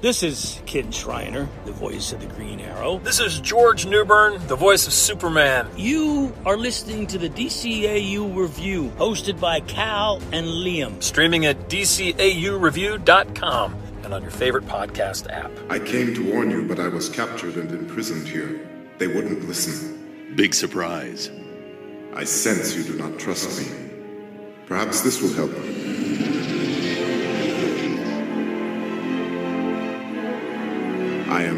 This is Kin Shriner, the voice of the Green Arrow. This is George Newbern, the voice of Superman. You are listening to the DCAU Review, hosted by Cal and Liam. Streaming at DCAUReview.com and on your favorite podcast app. I came to warn you, but I was captured and imprisoned here. They wouldn't listen. Big surprise. I sense you do not trust me. Perhaps this will help. I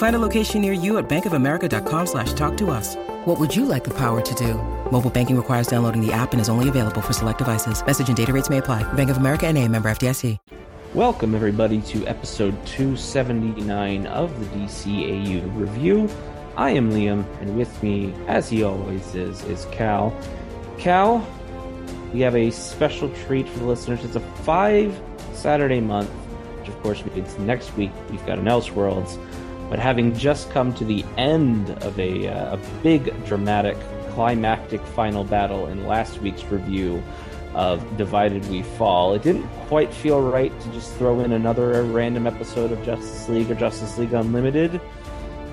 Find a location near you at bankofamerica.com slash talk to us. What would you like the power to do? Mobile banking requires downloading the app and is only available for select devices. Message and data rates may apply. Bank of America and a member FDIC. Welcome, everybody, to episode 279 of the DCAU Review. I am Liam, and with me, as he always is, is Cal. Cal, we have a special treat for the listeners. It's a five Saturday month, which of course means next week we've got an Elseworlds. But having just come to the end of a, uh, a big, dramatic, climactic final battle in last week's review of Divided We Fall, it didn't quite feel right to just throw in another random episode of Justice League or Justice League Unlimited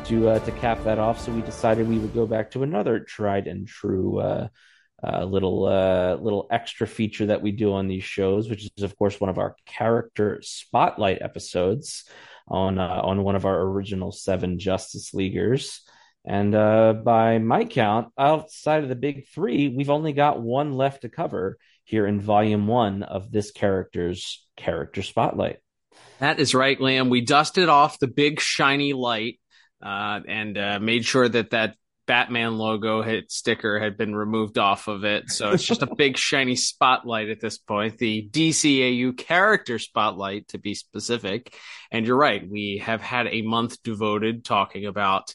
to uh, to cap that off. So we decided we would go back to another tried and true uh, uh, little uh, little extra feature that we do on these shows, which is of course one of our character spotlight episodes on uh, on one of our original seven Justice Leaguers. And uh, by my count, outside of the big three, we've only got one left to cover here in volume one of this character's character spotlight. That is right, Liam. We dusted off the big shiny light uh, and uh, made sure that that Batman logo hit sticker had been removed off of it. So it's just a big shiny spotlight at this point, the DCAU character spotlight to be specific. And you're right, we have had a month devoted talking about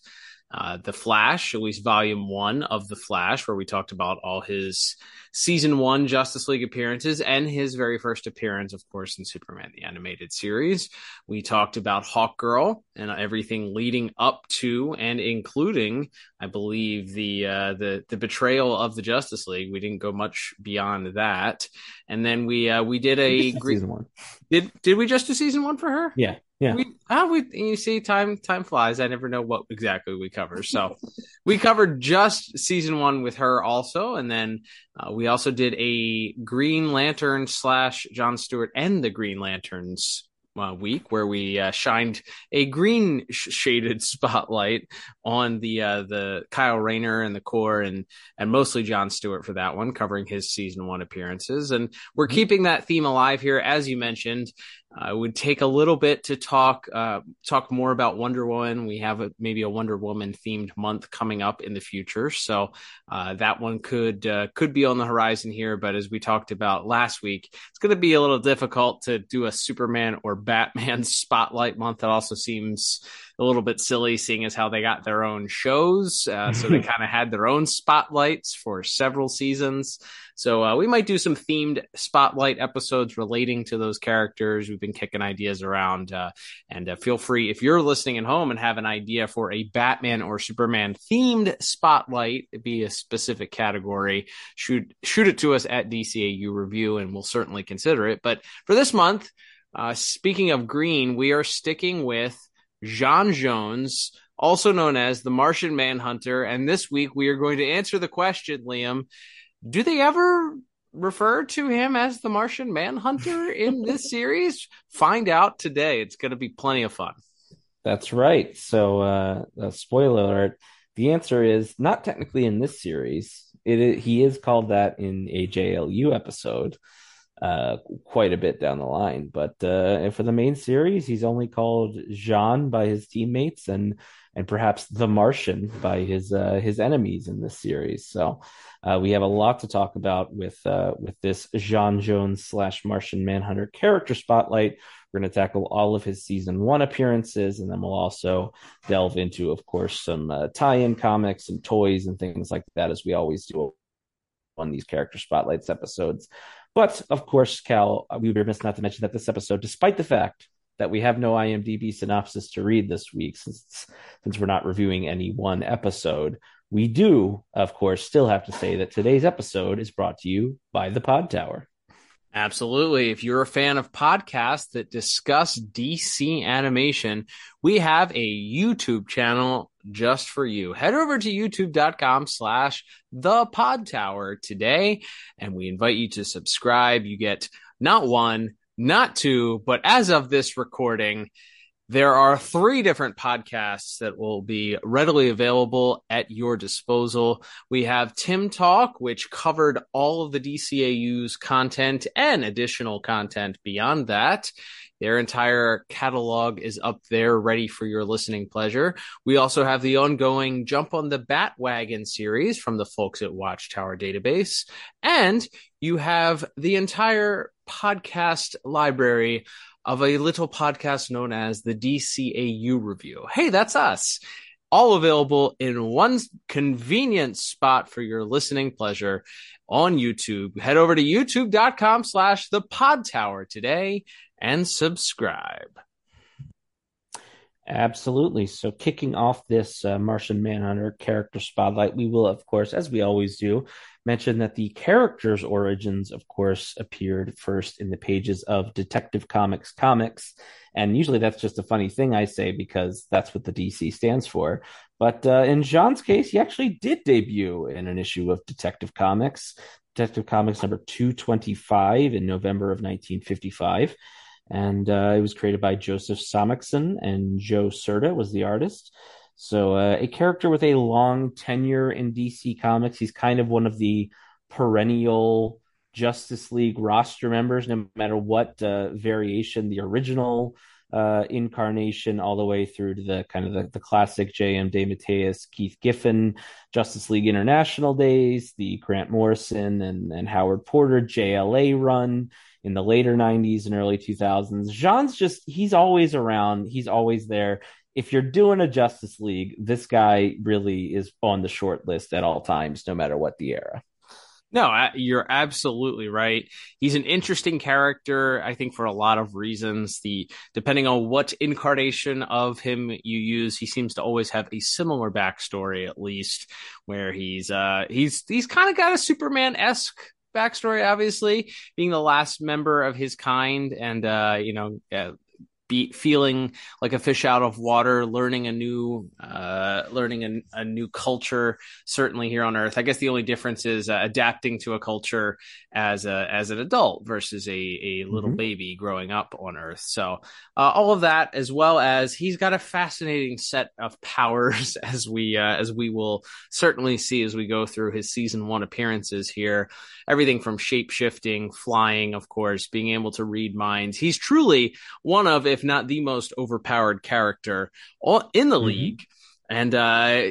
uh, the Flash, at least volume one of the Flash, where we talked about all his season one Justice League appearances and his very first appearance, of course, in Superman the animated series. We talked about Hawkgirl and everything leading up to and including, I believe, the uh, the the betrayal of the Justice League. We didn't go much beyond that, and then we uh, we did a season one. Did did we just do season one for her? Yeah. Yeah. We, oh, we you see, time time flies. I never know what exactly we cover. So we covered just season one with her also, and then uh, we also did a Green Lantern slash John Stewart and the Green Lanterns uh, week where we uh, shined a green sh- shaded spotlight on the uh, the Kyle Rayner and the Corps and and mostly John Stewart for that one, covering his season one appearances. And we're mm-hmm. keeping that theme alive here, as you mentioned. It would take a little bit to talk uh, talk more about Wonder Woman. We have a, maybe a Wonder Woman themed month coming up in the future, so uh, that one could uh, could be on the horizon here. But as we talked about last week, it's going to be a little difficult to do a Superman or Batman spotlight month. That also seems a little bit silly, seeing as how they got their own shows, uh, so they kind of had their own spotlights for several seasons. So uh, we might do some themed spotlight episodes relating to those characters. We've been kicking ideas around, uh, and uh, feel free if you're listening at home and have an idea for a Batman or Superman themed spotlight, be a specific category. Shoot shoot it to us at DCAU Review, and we'll certainly consider it. But for this month, uh, speaking of green, we are sticking with J'onn J'onzz, also known as the Martian Manhunter. And this week we are going to answer the question, Liam, do they ever refer to him as the Martian Manhunter in this series? Find out today. It's going to be plenty of fun. That's right. So, uh, spoiler alert: the answer is not technically in this series. It is, he is called that in a JLU episode. Uh, quite a bit down the line. But uh, for the main series, he's only called J'onn by his teammates and and perhaps the Martian by his uh, his enemies in this series. So uh, we have a lot to talk about with uh, with this J'onn J'onzz slash Martian Manhunter character spotlight. We're going to tackle all of his season one appearances, and then we'll also delve into, of course, some uh, tie-in comics and toys and things like that, as we always do on these character spotlights episodes. But of course, Cal, uh, we would be remiss not to mention that this episode, despite the fact that we have no IMDb synopsis to read this week, since since we're not reviewing any one episode, we do, of course, still have to say that today's episode is brought to you by the Pod Tower. Absolutely. If you're a fan of podcasts that discuss DC animation, we have a YouTube channel just for you. Head over to youtube.com slash the pod tower today, and we invite you to subscribe. You get not one, not two, but as of this recording, there are three different podcasts that will be readily available at your disposal. We have Timm Talk, which covered all of the DCAU's content and additional content beyond that. Their entire catalog is up there ready for your listening pleasure. We also have the ongoing Jump on the Batwagon series from the folks at Watchtower Database. And you have the entire podcast library of a little podcast known as the DCAU Review. Hey, that's us. All available in one convenient spot for your listening pleasure on YouTube. Head over to youtube.com slash the pod tower today and subscribe. Absolutely. So, kicking off this uh, Martian Manhunter character spotlight, we will, of course, as we always do, mention that the character's origins, of course, appeared first in the pages of Detective Comics Comics. And usually that's just a funny thing I say because that's what the DC stands for. But uh, in J'onn's case, he actually did debut in an issue of Detective Comics, Detective Comics number 225 in November of 1955 and uh, it was created by Joseph Samachson and Joe Certa was the artist. So uh, a character with a long tenure in DC Comics. He's kind of one of the perennial Justice League roster members, no matter what uh, variation the original uh, incarnation, all the way through to the kind of the, the classic J.M. DeMatteis, Keith Giffen, Justice League International days, the Grant Morrison and, and Howard Porter JLA run in the later 90s and early 2000s. J'onn's just, he's always around, he's always there. If you're doing a Justice League, this guy really is on the short list at all times, no matter what the era. No, you're absolutely right. He's an interesting character, I think, for a lot of reasons. The depending on what incarnation of him you use, he seems to always have a similar backstory, at least, where he's uh he's he's kind of got a Superman esque backstory, obviously, being the last member of his kind, and uh, you know, be feeling like a fish out of water, learning a new, uh, learning a, a, new culture. Certainly here on Earth, I guess the only difference is uh, adapting to a culture as a as an adult versus a a little mm-hmm. baby growing up on Earth. So uh, all of that, as well as he's got a fascinating set of powers, as we uh, as we will certainly see as we go through his season one appearances here. Everything from shape shifting, flying, of course, being able to read minds. He's truly one of, if not the most overpowered character in the mm-hmm. league and uh,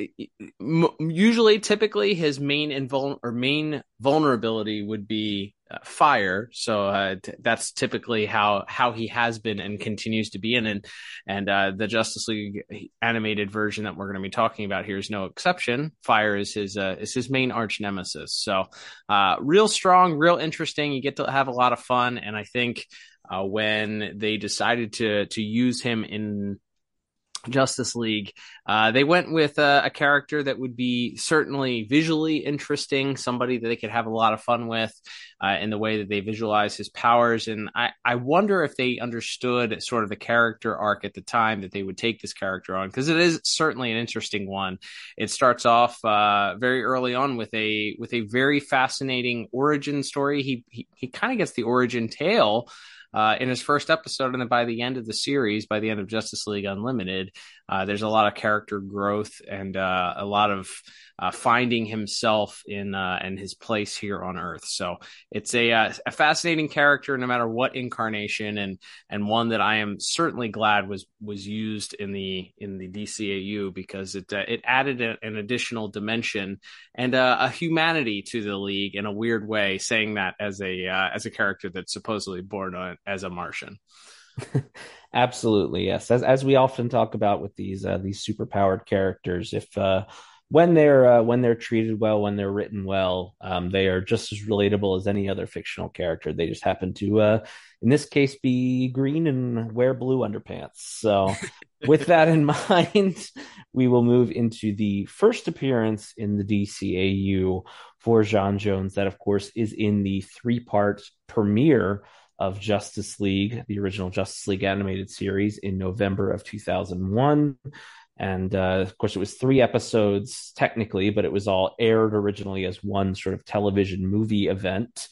usually, typically, his main invul- or main vulnerability would be uh, fire. So uh, t- that's typically how how he has been and continues to be in. And and uh, the Justice League animated version that we're going to be talking about here is no exception. Fire is his uh, is his main arch nemesis. So uh, real strong, real interesting. You get to have a lot of fun, and I think. When they decided to to use him in Justice League. Uh, they went with a, a, character that would be certainly visually interesting, somebody that they could have a lot of fun with uh, in the way that they visualize his powers. And I, I wonder if they understood sort of the character arc at the time that they would take this character on, because it is certainly an interesting one. It starts off uh, very early on with a with a very fascinating origin story. He he, he kind of gets the origin tale uh, in his first episode, and then by the end of the series, by the end of Justice League Unlimited, uh, there's a lot of character growth and uh, a lot of uh, finding himself in uh, in his place here on Earth. So it's a, uh, a fascinating character, no matter what incarnation, and and one that I am certainly glad was was used in the in the DCAU because it uh, it added a, an additional dimension and uh, a humanity to the league in a weird way. Saying that as a uh, as a character that's supposedly born as a Martian. Absolutely, yes. As as we often talk about with these uh, these superpowered characters, if uh, when they're uh, when they're treated well, when they're written well, um, they are just as relatable as any other fictional character. They just happen to, uh, in this case, be green and wear blue underpants. So, with that in mind, we will move into the first appearance in the DCAU for J'onn J'onzz. That, of course, is in the three part premiere of Justice League, the original Justice League animated series, in November of 2001 and uh, of course it was three episodes technically but it was all aired originally as one sort of television movie event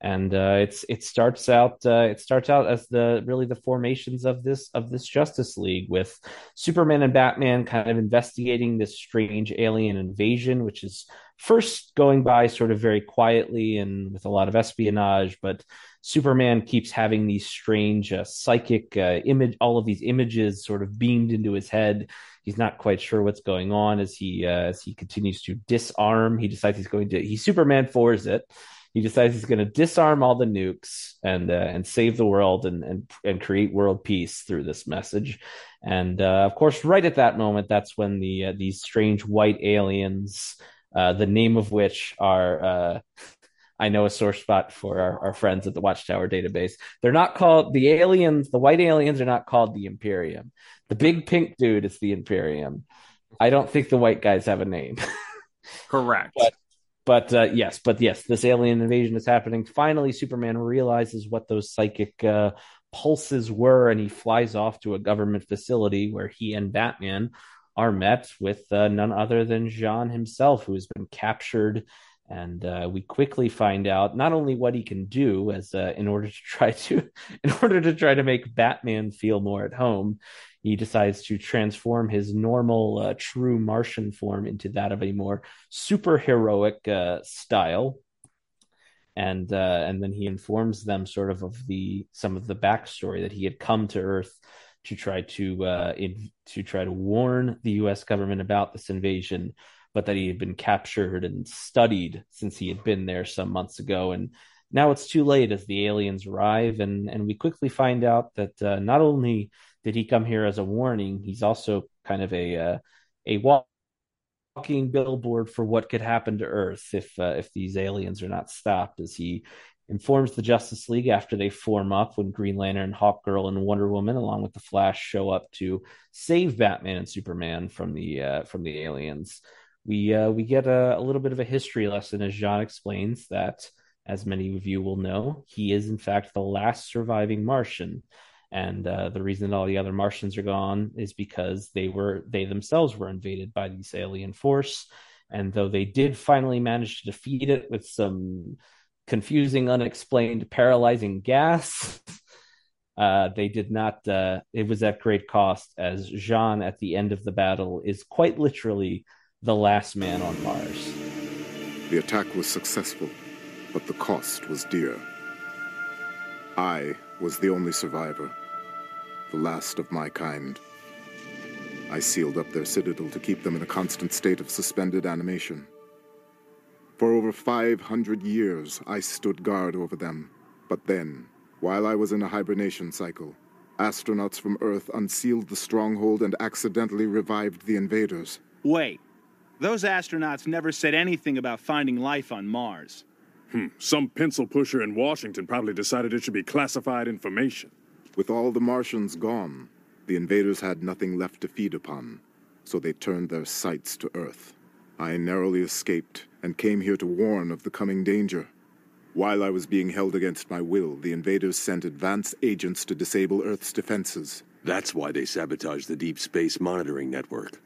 and uh, it's it starts out uh, it starts out as the really the formations of this of this Justice League with Superman and Batman kind of investigating this strange alien invasion, which is first going by sort of very quietly and with a lot of espionage, but Superman keeps having these strange uh, psychic uh, image, all of these images sort of beamed into his head He's not quite sure what's going on as he uh, as he continues to disarm. He decides he's going to he Superman fours it. He decides he's going to disarm all the nukes and uh, and save the world and and and create world peace through this message. And uh, of course, right at that moment, that's when the uh, these strange white aliens, uh, the name of which are uh, I know a source spot for our, our, friends at the Watchtower database. They're not called the aliens, the white aliens are not called the Imperium. The big pink dude is the Imperium. I don't think the white guys have a name. Correct. but but uh, yes, but yes, this alien invasion is happening. Finally, Superman realizes what those psychic uh, pulses were, and he flies off to a government facility where he and Batman are met with uh, none other than J'onn himself, who has been captured and uh, we quickly find out not only what he can do as uh, in order to try to in order to try to make Batman feel more at home he decides to transform his normal uh, true Martian form into that of a more superheroic uh, style and uh, and then he informs them sort of of the some of the backstory that he had come to Earth to try to uh, in, to try to warn the U.S. government about this invasion but that he had been captured and studied since he had been there some months ago. And now it's too late as the aliens arrive, and, and we quickly find out that uh, not only did he come here as a warning, he's also kind of a uh, a walking billboard for what could happen to Earth if uh, if these aliens are not stopped. As he informs the Justice League after they form up when Green Lantern, Hawkgirl, and Wonder Woman, along with the Flash, show up to save Batman and Superman from the uh, from the aliens we uh, we get a, a, little bit of a history lesson as J'onn explains that, as many of you will know, he is in fact the last surviving Martian, and uh, the reason that all the other Martians are gone is because they were they themselves were invaded by this alien force, and though they did finally manage to defeat it with some confusing, unexplained, paralyzing gas. Uh, they did not. Uh, it was at great cost, as J'onn at the end of the battle is quite literally the last man on Mars. The attack was successful, but the cost was dear. I was the only survivor, the last of my kind. I sealed up their citadel to keep them in a constant state of suspended animation. For over 500 years, I stood guard over them. But then, while I was in a hibernation cycle, astronauts from Earth unsealed the stronghold and accidentally revived the invaders. Wait, those astronauts never said anything about finding life on Mars. Hmm. Some pencil pusher in Washington probably decided it should be classified information. With all the Martians gone, the invaders had nothing left to feed upon, so they turned their sights to Earth. I narrowly escaped and came here to warn of the coming danger. While I was being held against my will, the invaders sent advance agents to disable Earth's defenses. That's why they sabotaged the Deep Space Monitoring Network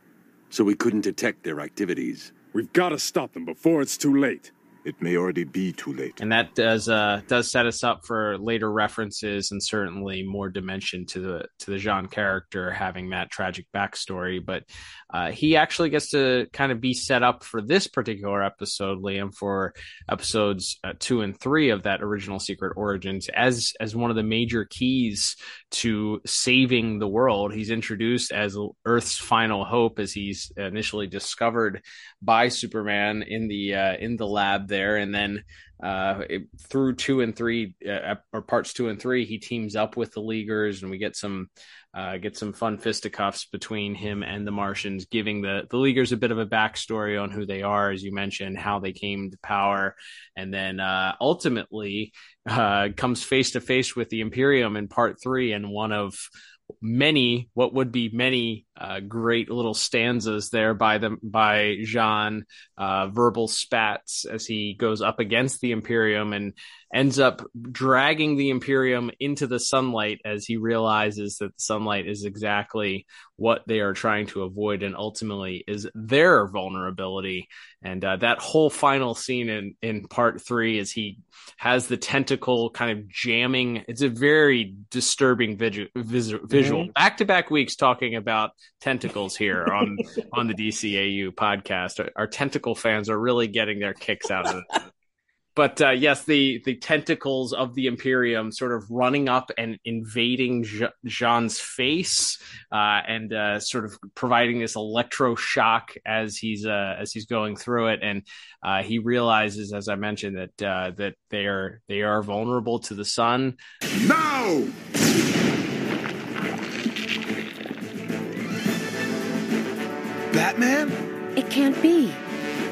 so we couldn't detect their activities. We've got to stop them before it's too late. It may already be too late. And that does uh, does set us up for later references and certainly more dimension to the to the J'onn character having that tragic backstory. But uh, he actually gets to kind of be set up for this particular episode, Liam, for episodes uh, two and three of that original Secret Origins as as one of the major keys to saving the world. He's introduced as Earth's final hope as he's initially discovered by Superman in the uh, in the lab there, and then uh, it, through two and three uh, or parts two and three, he teams up with the Leaguers, and we get some uh, get some fun fisticuffs between him and the Martians, giving the the Leaguers a bit of a backstory on who they are, as you mentioned, how they came to power, and then uh, ultimately uh, comes face to face with the Imperium in part three, and one of many what would be many uh, great little stanzas there by them by J'onn uh, verbal spats as he goes up against the Imperium and ends up dragging the Imperium into the sunlight as he realizes that the sunlight is exactly what they are trying to avoid and ultimately is their vulnerability. And uh, that whole final scene in, in part three is he has the tentacle kind of jamming. It's a very disturbing visual. visual. Back to back weeks talking about tentacles here on on the DCAU podcast. Our, our, tentacle fans are really getting their kicks out of it. But uh, yes, the the tentacles of the Imperium sort of running up and invading J'onn's face, uh, and uh, sort of providing this electroshock as he's uh, as he's going through it, and uh, he realizes, as I mentioned, that uh, that they are they are vulnerable to the sun. No. Batman? It can't be.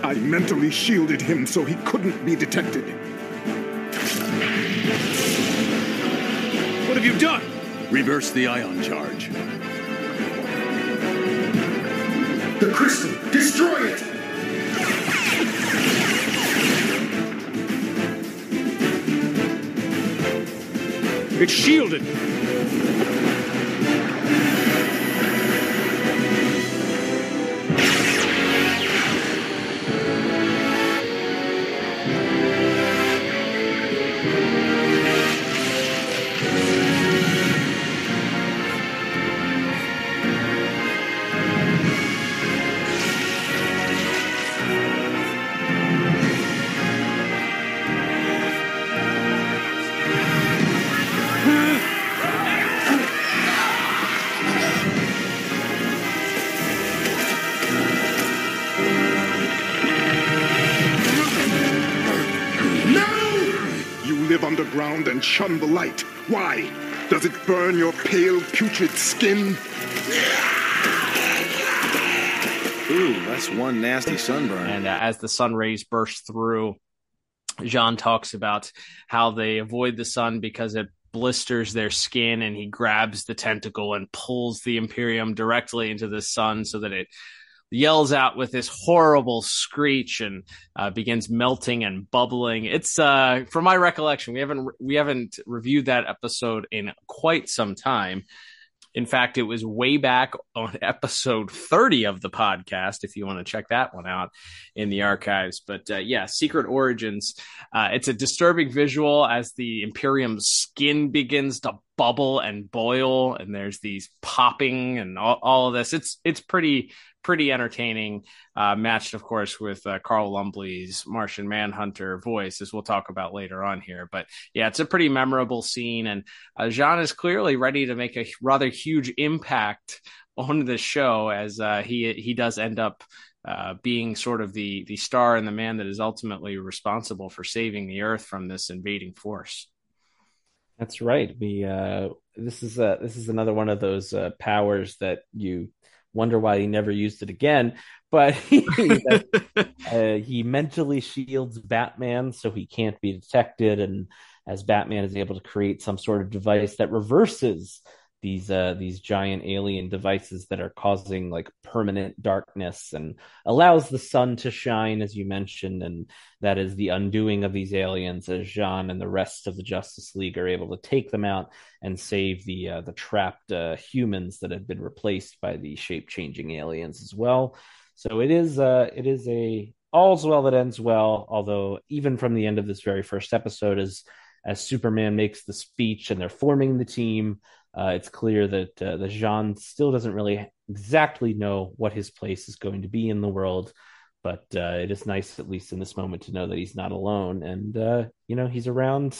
I mentally shielded him so he couldn't be detected. What have you done? Reverse the ion charge. The crystal! Destroy it! It's shielded! Underground and shun the light. Why? Does it burn your pale, putrid skin? Ooh, that's one nasty sunburn. And uh, as the sun rays burst through, J'onn talks about how they avoid the sun because it blisters their skin, and he grabs the tentacle and pulls the Imperium directly into the sun so that it yells out with this horrible screech and uh, begins melting and bubbling. It's uh, from my recollection, we haven't we haven't reviewed that episode in quite some time. In fact, it was way back on episode 30 of the podcast, if you want to check that one out in the archives. But uh, yeah, Secret Origins. Uh, it's a disturbing visual as the Imperium's skin begins to bubble and boil, and there's these popping and all, all of this. It's it's pretty pretty entertaining, uh, matched, of course, with uh, Carl Lumbly's Martian Manhunter voice, as we'll talk about later on here. But yeah, it's a pretty memorable scene, and uh, J'onn is clearly ready to make a rather huge impact on the show as uh, he he does end up. Uh, being sort of the the star and the man that is ultimately responsible for saving the Earth from this invading force. That's right. We uh, this is uh, this is another one of those powers that you wonder why he never used it again. But he, uh, he mentally shields Batman so he can't be detected, and as Batman is able to create some sort of device that reverses these uh, these giant alien devices that are causing like permanent darkness and allows the sun to shine as you mentioned and that is the undoing of these aliens as J'onn and the rest of the Justice League are able to take them out and save the uh, the trapped uh, humans that have been replaced by the shape changing aliens as well so it is uh it is a all's well that ends well. Although even from the end of this very first episode, as as Superman makes the speech and they're forming the team, uh, it's clear that uh, that J'onn still doesn't really exactly know what his place is going to be in the world. But uh, it is nice, at least in this moment, to know that he's not alone, and uh, you know he's around.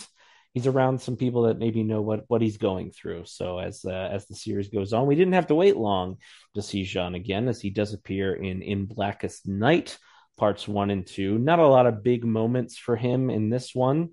He's around some people that maybe know what what he's going through. So as uh, as the series goes on, we didn't have to wait long to see J'onn again, as he does appear in in Blackest Night parts one and two. Not a lot of big moments for him in this one.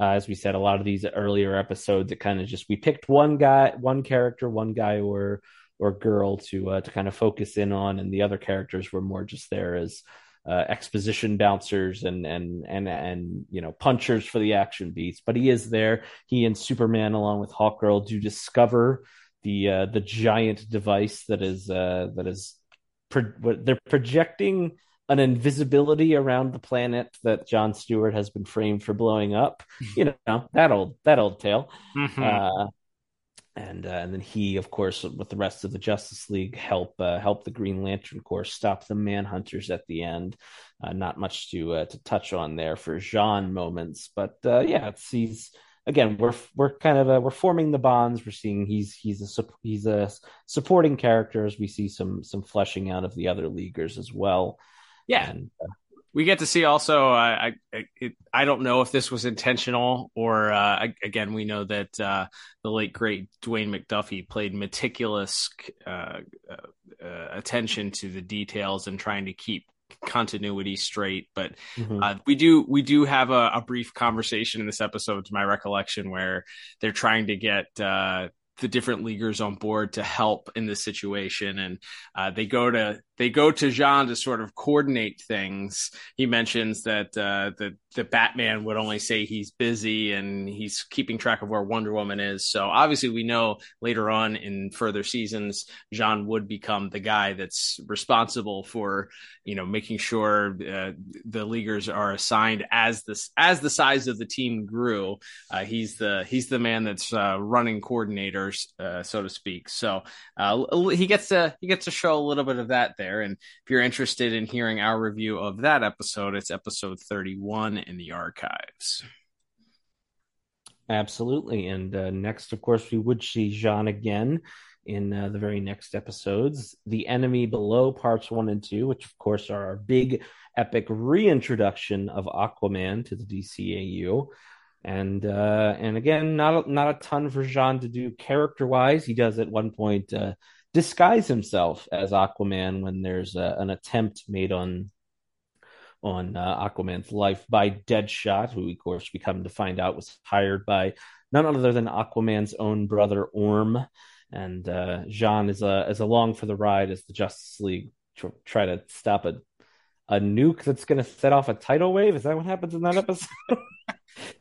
Uh, as we said, a lot of these earlier episodes, it kind of just we picked one guy, one character, one guy or or girl to uh, to kind of focus in on, and the other characters were more just there as uh, exposition bouncers and and and and you know punchers for the action beats. But he is there. He and Superman, along with Hawkgirl, do discover the uh, the giant device that is uh, that is pro- they're projecting an invisibility around the planet that John Stewart has been framed for blowing up. You know that old that old tale. Mm-hmm. Uh, and uh, and then he, of course, with the rest of the Justice League, help uh, help the Green Lantern Corps stop the Manhunters at the end. Uh, not much to uh, to touch on there for J'onn moments, but uh, yeah, it's he's again we're we're kind of uh, we're forming the bonds. We're seeing he's he's a he's a supporting character as we see some some fleshing out of the other leaguers as well. Yeah. And, uh, we get to see also. Uh, I it, I don't know if this was intentional or uh, again we know that uh, the late great Dwayne McDuffie played meticulous uh, uh, uh, attention to the details and trying to keep continuity straight. But mm-hmm. we do we do have a, a, brief conversation in this episode, to my recollection, where they're trying to get the different leaguers on board to help in this situation and uh, they go to they go to J'onn to sort of coordinate things. He mentions that uh, the the Batman would only say he's busy and he's keeping track of where Wonder Woman is. So obviously, we know later on in further seasons, J'onn would become the guy that's responsible for you know making sure uh, the leaguers are assigned as this as the size of the team grew. Uh, he's the he's the man that's uh, running coordinators, uh, so to speak. So uh, he gets to he gets to show a little bit of that there there. And if you're interested in hearing our review of that episode, it's episode 31 in the archives. Absolutely. And uh, next, of course, we would see J'onn again in uh, the very next episodes. The Enemy Below, parts one and two, which, of course, are our big epic reintroduction of Aquaman to the DCAU. And uh, and again, not a, not a ton for J'onn to do character wise. He does at one point uh, disguise himself as Aquaman when there's a, an attempt made on on uh, Aquaman's life by Deadshot, who of course we come to find out was hired by none other than Aquaman's own brother Orm, and uh, J'onn is a is along for the ride as the Justice League tr- try to stop a a nuke that's going to set off a tidal wave. Is that what happens in that episode?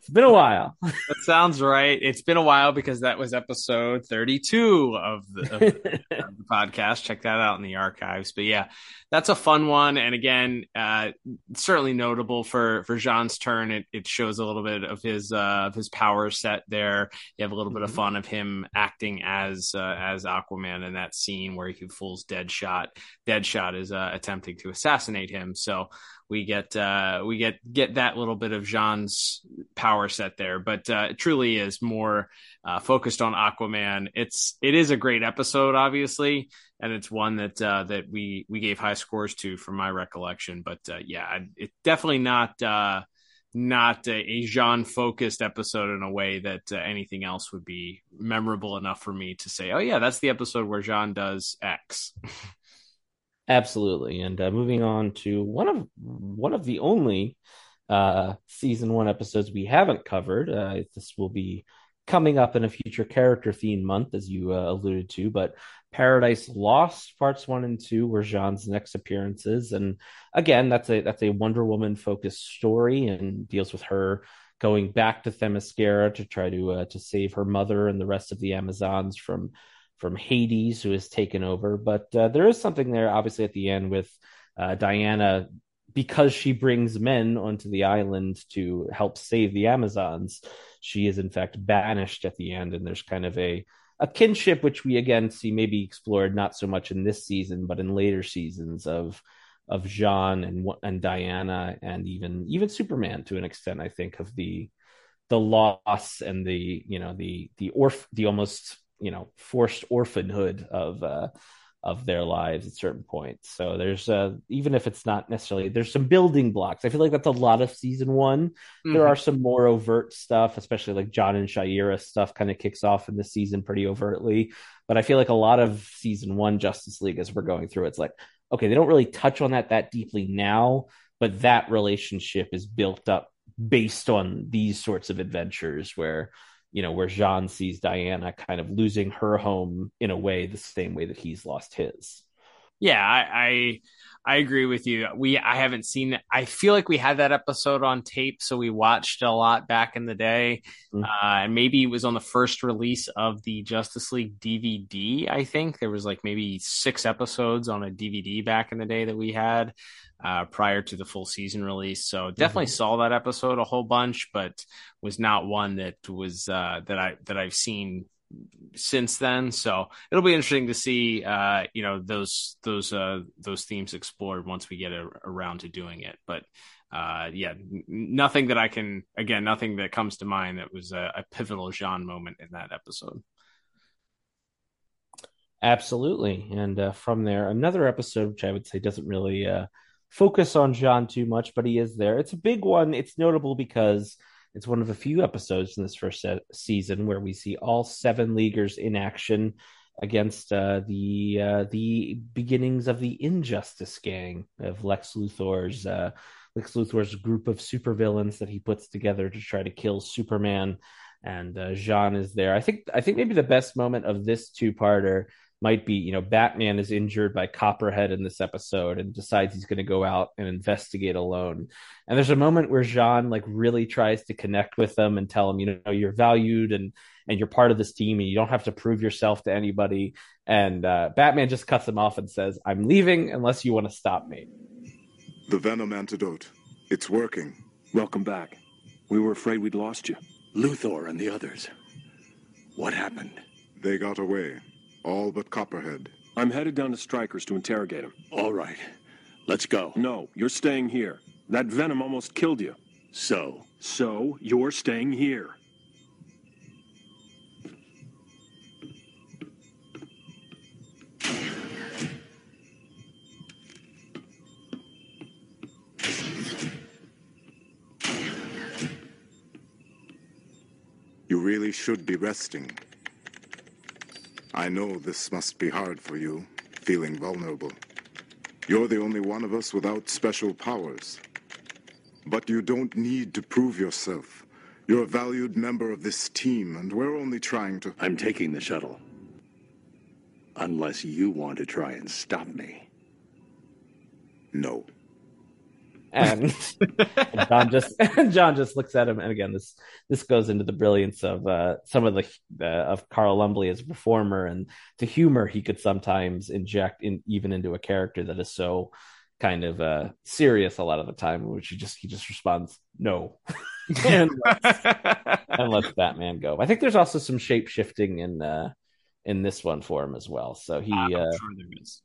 it's been a while. that sounds right. It's been a while because that was episode 32 of the, of the, podcast. Check that out in the archives. But yeah, that's a fun one. And again, uh, certainly notable for, for J'onn's turn. It, it shows a little bit of his, uh, of his power set there. You have a little mm-hmm. bit of mm-hmm. fun of him acting as, uh, as Aquaman in that scene where he fools Deadshot. Deadshot is, uh, attempting to assassinate him. So, we get uh, we get get that little bit of J'onn's power set there, but uh, it truly is more uh, focused on Aquaman. It's it is a great episode, obviously, and it's one that uh, that we we gave high scores to, from my recollection. But uh, yeah, it's definitely not uh, not a, a J'onn focused episode in a way that anything else would be memorable enough for me to say, oh yeah, that's the episode where J'onn does X. Absolutely. And uh, moving on to one of one of the only uh, season one episodes we haven't covered. Uh, this will be coming up in a future character theme month, as you uh, alluded to. But Paradise Lost parts one and two were J'onn's next appearances, and again, that's a that's a Wonder Woman focused story and deals with her going back to Themyscira to try to uh, to save her mother and the rest of the Amazons from from Hades, who has taken over. But uh, there is something there, obviously, at the end with uh, Diana, because she brings men onto the island to help save the Amazons. She is, in fact, banished at the end, and there's kind of a a kinship which we again see maybe explored not so much in this season, but in later seasons of of J'onn and and Diana and even even Superman to an extent. I think of the the loss and the you know the the orf the almost you know forced orphanhood of uh, of their lives at certain points. So there's uh even if it's not necessarily there's some building blocks. I feel like that's a lot of season one. Mm-hmm. There are some more overt stuff, especially like John and Shayera stuff kind of kicks off in the season pretty overtly. But I feel like a lot of season one Justice League as we're going through, it's like, okay, they don't really touch on that that deeply now, but that relationship is built up based on these sorts of adventures where you know, where J'onn sees Diana kind of losing her home in a way the same way that he's lost his. Yeah, I, I I agree with you. We I haven't seen I feel like we had that episode on tape, so we watched a lot back in the day. Mm-hmm. Uh, and maybe it was on the first release of the Justice League DVD. I think there was like maybe six episodes on a DVD back in the day that we had uh, prior to the full season release. So definitely mm-hmm. saw that episode a whole bunch, but was not one that was uh, that I that I've seen since then. So it'll be interesting to see, uh, you know, those those uh, those themes explored once we get a, around to doing it. But uh, yeah, nothing that I can again, nothing that comes to mind that was a, a pivotal J'onn moment in that episode. Absolutely, and uh, from there, another episode which I would say doesn't really uh, focus on J'onn too much, but he is there. It's a big one. It's notable because it's one of a few episodes in this first season where we see all seven leaguers in action against uh, the uh, the beginnings of the Injustice Gang of Lex Luthor's uh, Lex Luthor's group of supervillains that he puts together to try to kill Superman. And uh, J'onn is there. I think I think maybe the best moment of this two parter might be, you know, Batman is injured by Copperhead in this episode and decides he's going to go out and investigate alone. And there's a moment where J'onn like really tries to connect with them and tell them, you know, you're valued and and you're part of this team and you don't have to prove yourself to anybody. And uh, Batman just cuts him off and says, "I'm leaving unless you want to stop me." The Venom antidote. It's working. Welcome back. We were afraid we'd lost you. Luthor and the others. What happened? They got away. All but Copperhead. I'm headed down to Stryker's to interrogate him. All right. Let's go. No, you're staying here. That venom almost killed you. So? So, you're staying here. You really should be resting. I know this must be hard for you, feeling vulnerable. You're the only one of us without special powers. But you don't need to prove yourself. You're a valued member of this team, and we're only trying to... I'm taking the shuttle. Unless you want to try and stop me. No and, and J'onn just J'onn just looks at him, and again, this this goes into the brilliance of uh, some of the uh, of Carl Lumbly as a performer, and the humor he could sometimes inject in even into a character that is so kind of uh, serious a lot of the time, which he just he just responds no, and, lets, and lets Batman go. I think there's also some shape shifting in uh, in this one for him as well. So he, uh, sure there is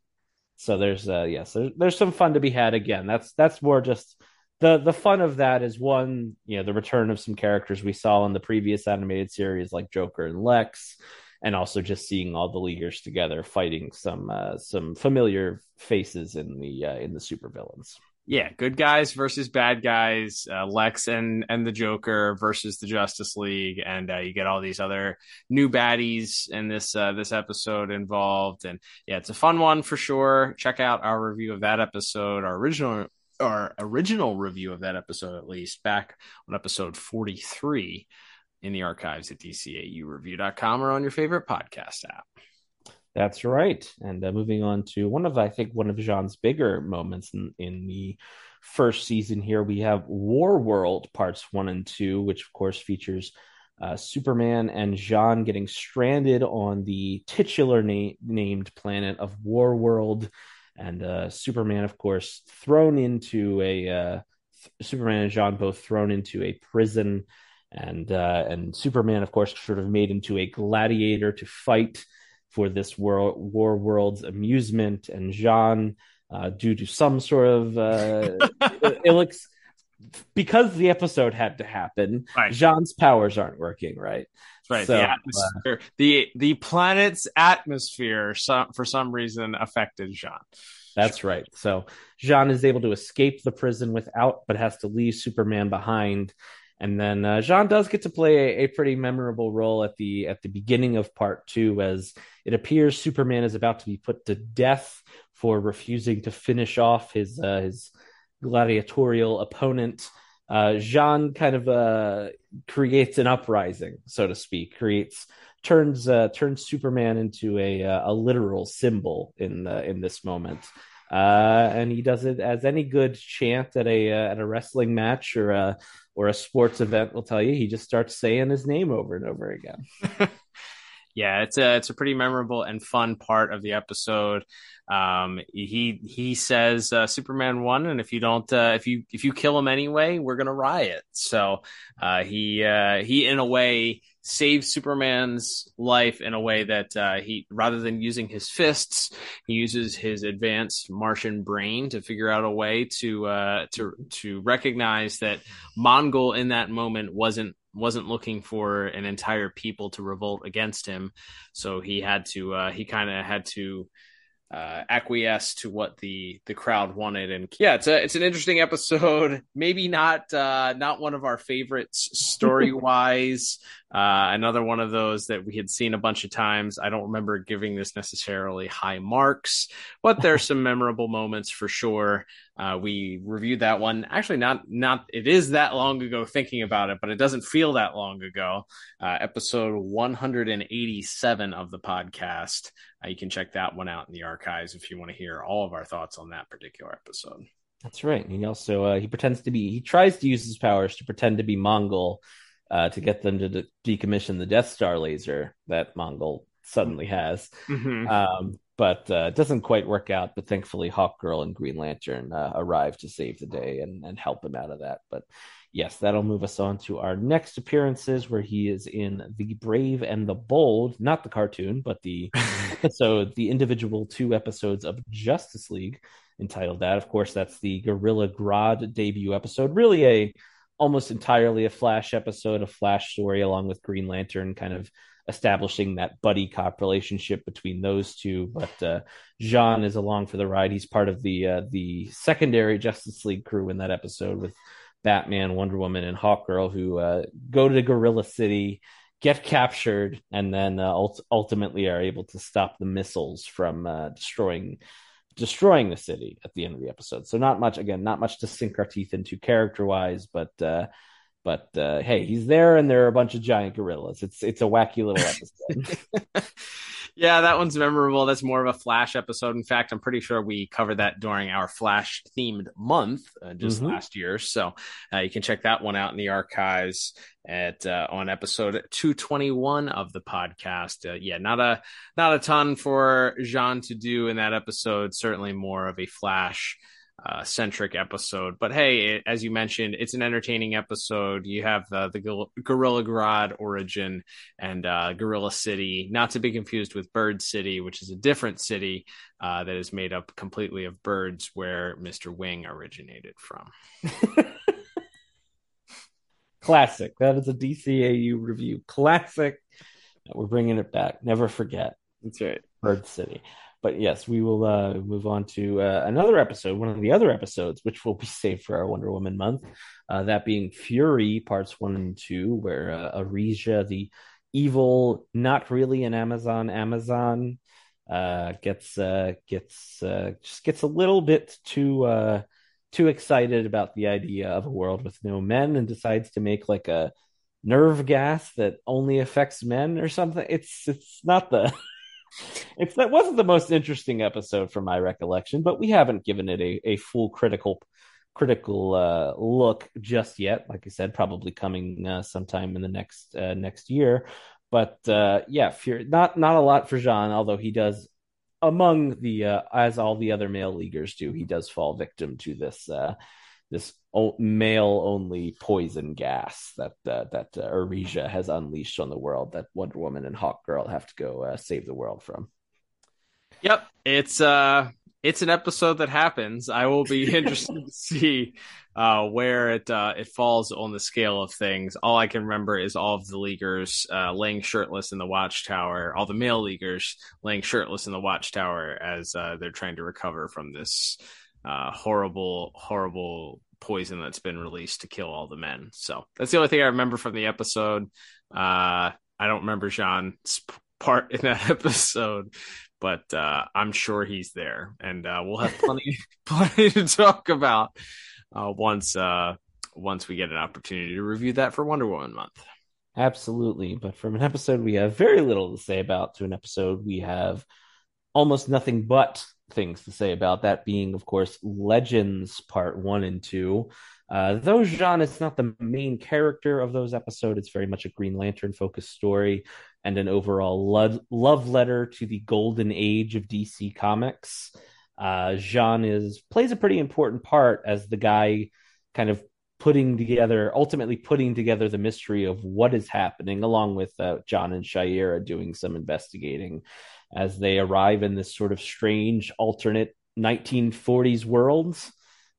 so there's uh yes, there's there's some fun to be had again. That's that's more just the the fun of that is one, you know, the return of some characters we saw in the previous animated series like Joker and Lex, and also just seeing all the leaguers together fighting some uh, some familiar faces in the uh, in the supervillains yeah, good guys versus bad guys, uh, Lex and and the Joker versus the Justice League, and uh, you get all these other new baddies in this uh, this episode involved, and yeah, it's a fun one for sure. Check out our review of that episode, our original our original review of that episode at least back on episode forty three in the archives at dcaureview.com or on your favorite podcast app. That's right. And uh, moving on to one of, I think, one of J'onn's bigger moments in, in the first season here, we have War World parts one and two, which of course features uh, Superman and J'onn getting stranded on the titular na- named planet of War World. And uh, Superman, of course, thrown into a uh, Superman and Jean both thrown into a prison, and uh, and Superman, of course, sort of made into a gladiator to fight for this world, war world's amusement. And J'onn uh, due to some sort of uh, ill because the episode had to happen. Right. J'onn's powers aren't working right. Right. So, the uh, the the planet's atmosphere, some, for some reason, affected J'onn. That's right. So Jean is able to escape the prison without, but has to leave Superman behind. And then uh, J'onn does get to play a, a pretty memorable role at the at the beginning of part two, as it appears Superman is about to be put to death for refusing to finish off his uh, his gladiatorial opponent. Uh, J'onn kind of uh, creates an uprising, so to speak, creates turns uh, turns Superman into a uh, a literal symbol in in this moment. Uh, and he does it as any good chant at a uh, at a wrestling match or a or a sports event will tell you. He just starts saying his name over and over again. yeah, it's a it's a pretty memorable and fun part of the episode. Um, he he says uh, Superman won, and if you don't, uh, if you if you kill him anyway, we're gonna riot. So uh, he uh, he in a way saves Superman's life in a way that uh, he rather than using his fists, he uses his advanced Martian brain to figure out a way to uh, to to recognize that Mongul in that moment wasn't wasn't looking for an entire people to revolt against him. So he had to uh, he kind of had to uh, acquiesce to what the the crowd wanted. And yeah it's a it's an interesting episode. Maybe not uh not one of our favorites story wise uh another one of those that we had seen a bunch of times. I don't remember giving this necessarily high marks but there's some memorable moments for sure. Uh we reviewed that one. Actually not not it is that long ago thinking about it but it doesn't feel that long ago. Uh episode 187 of the podcast. Uh, you can check that one out in the archives if you want to hear all of our thoughts on that particular episode. That's right. He also uh, he pretends to be he tries to use his powers to pretend to be Mongul uh, to get them to de- decommission the Death Star laser that Mongul suddenly has. Mm-hmm. Um, but uh, it doesn't quite work out. But thankfully, Hawkgirl and Green Lantern uh, arrive to save the day and, and help him out of that. But yes, that'll move us on to our next appearances, where he is in The Brave and the Bold, not the cartoon, but the episode, the individual two episodes of Justice League entitled that. Of course, that's the Gorilla Grodd debut episode. Really a almost entirely a Flash episode, a Flash story along with Green Lantern, kind of establishing that buddy cop relationship between those two. But uh, J'onn is along for the ride. He's part of the uh, the secondary Justice League crew in that episode with Batman, Wonder Woman, and Hawkgirl, who uh, go to Gorilla City, get captured, and then uh, ult- ultimately are able to stop the missiles from uh, destroying destroying the city at the end of the episode. So not much again, not much to sink our teeth into character wise, but uh, but uh, hey, he's there, and there are a bunch of giant gorillas. It's it's a wacky little episode. yeah, that one's memorable. That's more of a Flash episode. In fact, I'm pretty sure we covered that during our Flash themed month uh, just Mhm. last year. So uh, you can check that one out in the archives at uh, on episode 221 of the podcast. Uh, yeah, not a not a ton for J'onn to do in that episode. Certainly more of a Flash uh, centric episode. But hey, it, as you mentioned, it's an entertaining episode. You have uh, the Gor- Gorilla Grodd origin and uh, Gorilla City, not to be confused with Bird City, which is a different city uh, that is made up completely of birds, where Mister Wing originated from. Classic. That is a DCAU review. Classic. We're bringing it back. Never forget. That's right. Bird City. But yes, we will uh, move on to uh, another episode, one of the other episodes, which will be saved for our Wonder Woman month. Uh, that being Fury, parts one and two, where uh, Aresia, the evil, not really an Amazon Amazon, uh, gets uh, gets uh, just gets a little bit too too excited about the idea of a world with no men and decides to make like a nerve gas that only affects men or something. It's it's not the it's that wasn't the most interesting episode from my recollection, but we haven't given it a, a full critical critical uh, look just yet. Like I said, probably coming uh, sometime in the next uh, next year. But uh, yeah, Fury, not not a lot for J'onn, although he does among the uh, as all the other male leaguers do, he does fall victim to this uh, this male only poison gas that uh, that uh, Aresia has unleashed on the world that Wonder Woman and Hawkgirl have to go uh, save the world from. Yep, it's uh it's an episode that happens. I will be interested to see uh, where it uh, it falls on the scale of things. All I can remember is all of the leaguers uh, laying shirtless in the watchtower, all the male leaguers laying shirtless in the watchtower as uh, they're trying to recover from this uh, horrible, horrible poison that's been released to kill all the men. So that's the only thing I remember from the episode. Uh, I don't remember J'onn's part in that episode, but uh, I'm sure he's there, and uh, we'll have plenty plenty to talk about uh, once uh, once we get an opportunity to review that for Wonder Woman month. Absolutely, but from an episode we have very little to say about to an episode we have almost nothing but things to say about that being of course legends part one and two. Uh, though J'onn is not the main character of those episodes, it's very much a Green Lantern focused story and an overall lo- love letter to the golden age of DC Comics. Uh, J'onn is plays a pretty important part as the guy kind of putting together, ultimately putting together the mystery of what is happening, along with uh, John and Shayera doing some investigating as they arrive in this sort of strange alternate 1940s worlds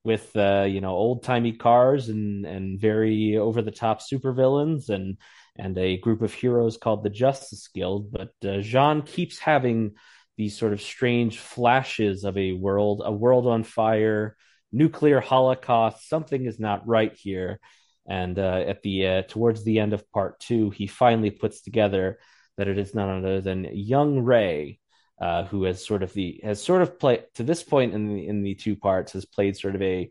with uh, you know old timey cars and and very over the top supervillains and and a group of heroes called the Justice Guild. But uh, J'onn keeps having these sort of strange flashes of a world, a world on fire, nuclear holocaust. Something is not right here. And uh, at the uh, towards the end of part two, he finally puts together that it is none other than young Ray, uh, who has sort of the has sort of played to this point in the in the two parts has played sort of a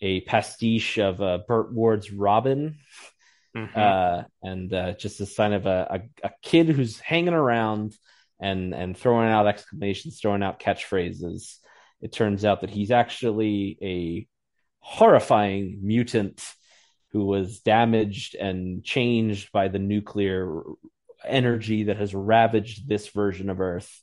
a pastiche of uh, Burt Ward's Robin, mm-hmm. uh, and uh, just a sign of a, a, a kid who's hanging around and and throwing out exclamations, throwing out catchphrases. It turns out that he's actually a horrifying mutant who was damaged and changed by the nuclear energy that has ravaged this version of Earth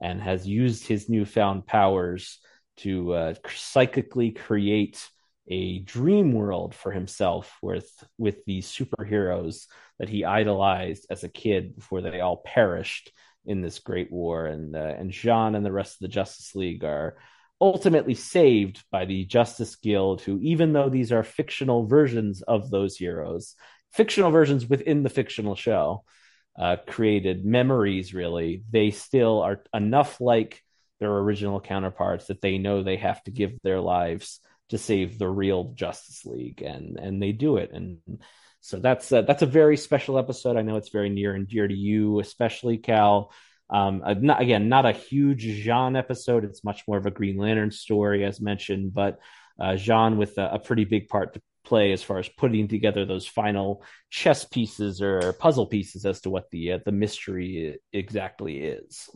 and has used his newfound powers to uh, psychically create a dream world for himself with with these superheroes that he idolized as a kid before they all perished in this great war. And uh, and J'onn and the rest of the Justice League are ultimately saved by the Justice Guild who even though these are fictional versions of those heroes fictional versions within the fictional show uh, created memories really. They still are enough like their original counterparts that they know they have to give their lives to save the real Justice League and and they do it. And so that's a, that's a very special episode. I know it's very near and dear to you especially Cal. Um, uh, not, again not a huge J'onn episode. It's much more of a Green Lantern story as mentioned but uh, J'onn with a, a pretty big part to play as far as putting together those final chess pieces or puzzle pieces as to what the uh, the mystery exactly is.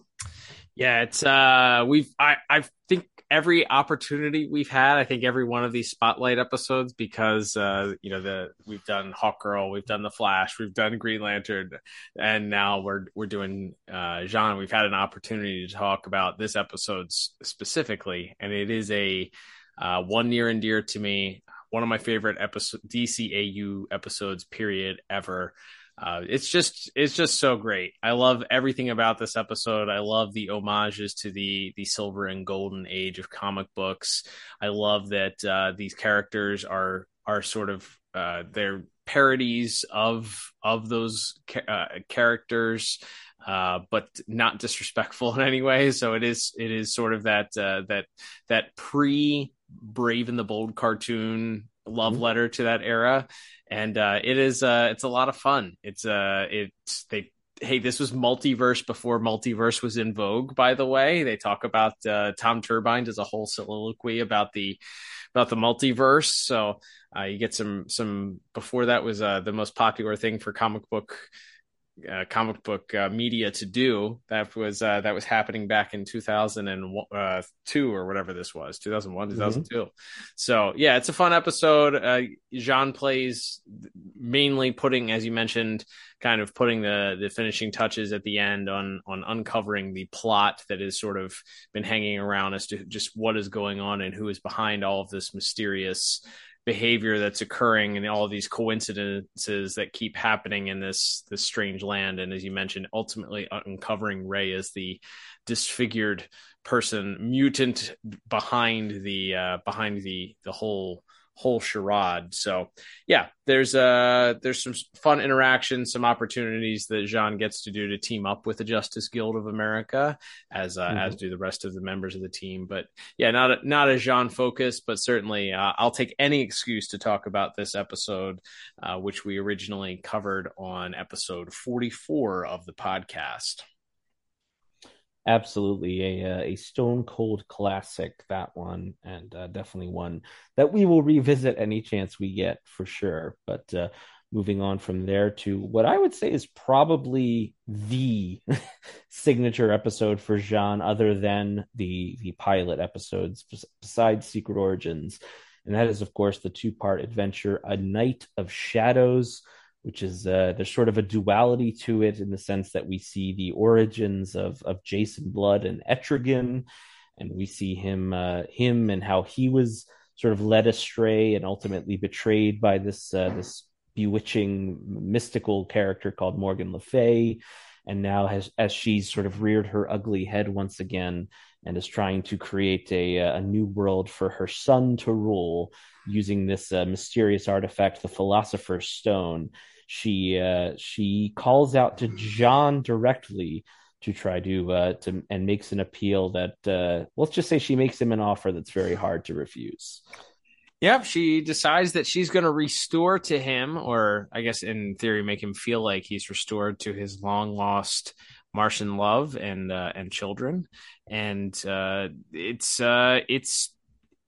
Yeah, it's uh we've I I think every opportunity we've had, I think every one of these spotlight episodes because uh you know the we've done Hawkgirl, we've done The Flash, we've done Green Lantern and now we're we're doing uh J'onn. We've had an opportunity to talk about this episode specifically and it is a uh, one near and dear to me one of my favorite episode DCAU episodes period ever. Uh, it's just it's just so great. I love everything about this episode. I love the homages to the the silver and golden age of comic books. I love that uh, these characters are are sort of uh, they're parodies of of those uh, characters uh, but not disrespectful in any way. So it is it is sort of that uh, that that pre Brave and the Bold cartoon love mm-hmm. letter to that era, and uh, it is uh, it's a lot of fun. It's uh, it's they hey, this was multiverse before multiverse was in vogue. By the way, they talk about uh, Tom Turbine does a whole soliloquy about the about the multiverse. So uh, you get some some before that was uh, the most popular thing for comic book uh, comic book uh, media to do. That was uh, that was happening back in 2002 uh, or whatever this was, 2001, 2002. Mm-hmm. So yeah, it's a fun episode. Uh, J'onn plays mainly putting, as you mentioned, kind of putting the the finishing touches at the end on on uncovering the plot that has sort of been hanging around as to just what is going on and who is behind all of this mysterious behavior that's occurring and all these coincidences that keep happening in this this strange land. And as you mentioned ultimately uncovering ray as the disfigured person mutant behind the uh behind the the whole whole charade. So yeah, there's uh there's some fun interaction, some opportunities that J'onn gets to do to team up with the Justice Guild of America, as uh, mm-hmm. as do the rest of the members of the team. But yeah, not a, not a J'onn focus, but certainly uh, I'll take any excuse to talk about this episode, uh, which we originally covered on episode 44 of the podcast absolutely. A uh, a stone cold classic that one and uh, definitely one that we will revisit any chance we get for sure. But uh, moving on from there to what i would say is probably the signature episode for J'onn other than the the pilot episodes besides secret origins. And that is of course the two part adventure a knight of shadows which is uh, there's sort of a duality to it in the sense that we see the origins of of Jason Blood and Etrigan, and we see him uh, him and how he was sort of led astray and ultimately betrayed by this uh, this bewitching mystical character called Morgan Le Fay, and now has as she's sort of reared her ugly head once again and is trying to create a a new world for her son to rule using this uh, mysterious artifact, the Philosopher's Stone she uh, she calls out to J'onn directly to try to uh, to and makes an appeal that uh, let's just say she makes him an offer that's very hard to refuse. Yep, she decides that she's going to restore to him, or I guess in theory, make him feel like he's restored to his long lost Martian love and uh, and children. And uh, it's uh, it's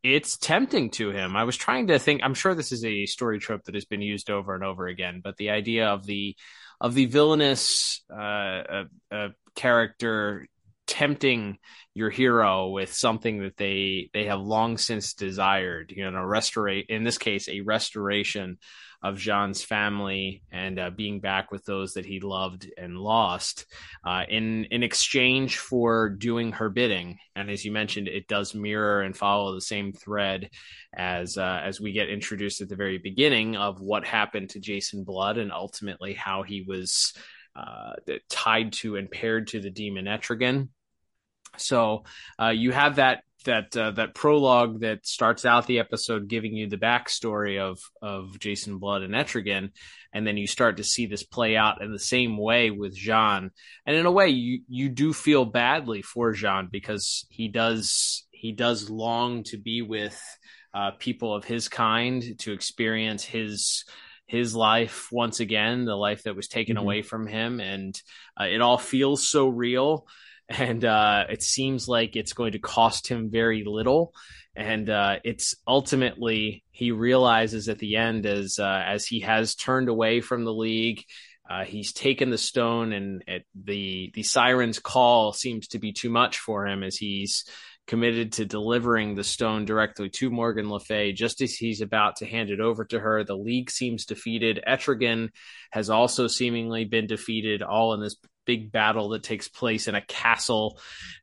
it's tempting to him. I was trying to think. I'm sure this is a story trope that has been used over and over again, but the idea of the of the villainous uh, uh, uh, character tempting your hero with something that they they have long since desired. You know, restorate in this case a restoration of J'onn's family and uh, being back with those that he loved and lost uh, in in exchange for doing her bidding. And as you mentioned, it does mirror and follow the same thread as uh, as we get introduced at the very beginning of what happened to Jason Blood and ultimately how he was uh, tied to and paired to the demon Etrigan. So uh, you have that that uh, that prologue that starts out the episode giving you the backstory of of Jason Blood and Etrigan, and then you start to see this play out in the same way with J'onn. And in a way, you you do feel badly for J'onn because he does he does long to be with uh, people of his kind to experience his his life once again, the life that was taken mm-hmm. away from him, and uh, it all feels so real and uh, it seems like it's going to cost him very little. And uh, it's ultimately he realizes at the end as uh, as he has turned away from the league, uh, he's taken the stone, and the the siren's call seems to be too much for him as he's committed to delivering the stone directly to Morgan Le Fay. Just as he's about to hand it over to her, the League seems defeated. Etrigan has also seemingly been defeated, all in this big battle that takes place in a castle.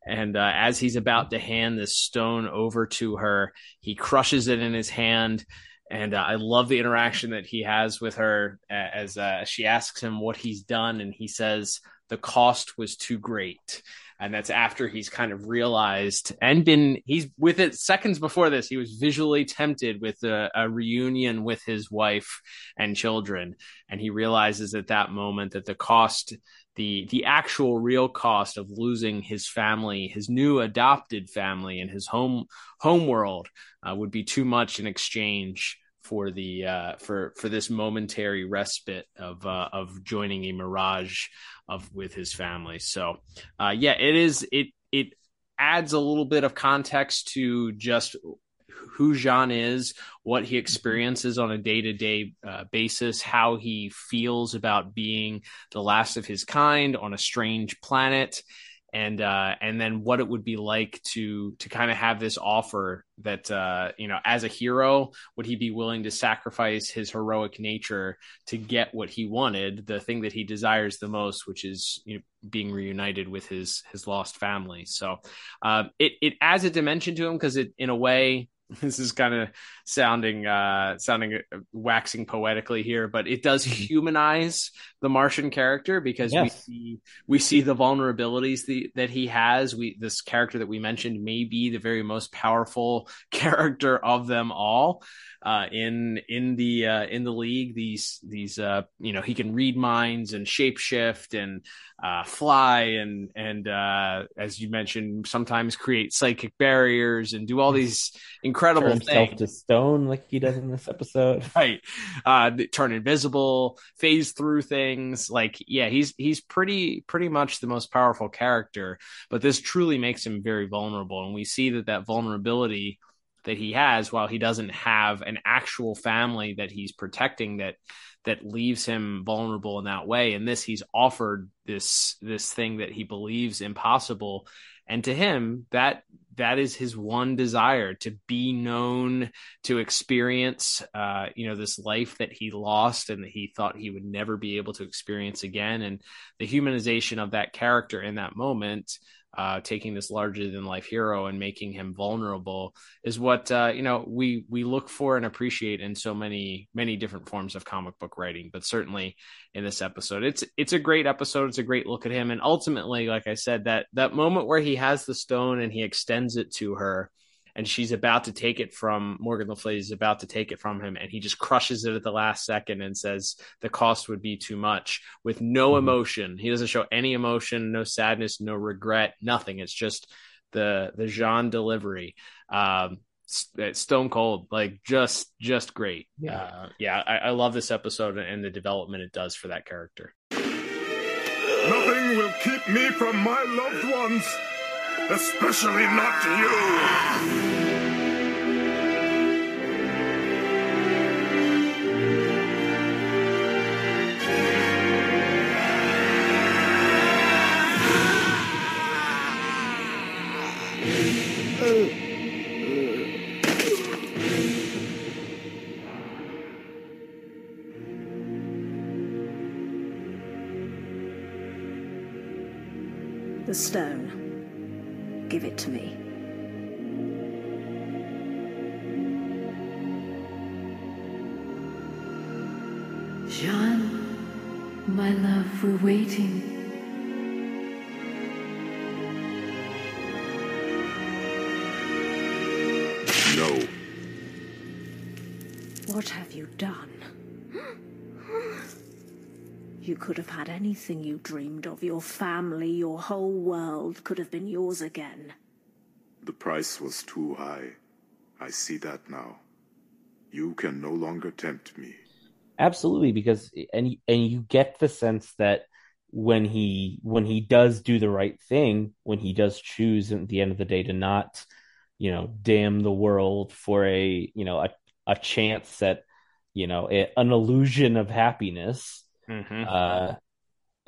And uh, as he's about to hand this stone over to her, he crushes it in his hand. And uh, I love the interaction that he has with her as uh, she asks him what he's done. And he says, The cost was too great and that's after he's kind of realized and been he's with it seconds before this he was visually tempted with a, a, reunion with his wife and children. And he realizes at that moment that the cost the the actual real cost of losing his family his new adopted family and his home home world uh, would be too much in exchange for the uh, for for this momentary respite of uh, of joining a mirage of with his family. So uh, yeah, it is it it adds a little bit of context to just who J'onn is, what he experiences on a day to day basis, how he feels about being the last of his kind on a strange planet, and uh, and then what it would be like to to kind of have this offer that uh, you know as a hero would he be willing to sacrifice his heroic nature to get what he wanted the thing that he desires the most which is you know, being reunited with his his lost family? So uh, it it adds a dimension to him because it in a way this is kind of sounding uh sounding uh, waxing poetically here but it does Mm-hmm. humanize the martian character because we see we see the vulnerabilities the, that he has. We this character that we mentioned may be the very most powerful character of them all uh in in the uh in the league. These these uh you know he can read minds and shapeshift and uh fly and and uh as you mentioned sometimes create psychic barriers and do all these incredible things like he does in this episode. right. Uh turn invisible phase through things. Like yeah he's he's pretty pretty much the most powerful character but this truly makes him very vulnerable. And we see that that vulnerability that he has while he doesn't have an actual family that he's protecting that that leaves him vulnerable in that way. And this he's offered this this thing that he believes impossible and to him that that is his one desire to be known to experience uh you know this life that he lost and that he thought he would never be able to experience again. And the humanization of that character in that moment uh, taking this larger than life hero and making him vulnerable is what uh, you know we we look for and appreciate in so many many different forms of comic book writing. But certainly in this episode it's it's a great episode. It's a great look at him. And ultimately like i said that that moment where he has the stone and he extends it to her and she's about to take it from Morgan Le Fay is about to take it from him, and he just crushes it at the last second and says the cost would be too much with no emotion. He doesn't show any emotion, no sadness, no regret, nothing. It's just the the J'onn delivery. Um, stone cold, like just just great. Yeah. uh, yeah. I, I love this episode and the development it does for that character. Nothing will keep me from my loved ones, especially not you. Waiting. No. What have you done? You could have had anything you dreamed of. Your family, your whole world could have been yours again. The price was too high. I see that now. You can no longer tempt me. absolutely because and and you get the sense that when he when he does do the right thing when he does choose at the end of the day to not you know damn the world for a you know a, a chance at you know a, an illusion of happiness Mhm. uh,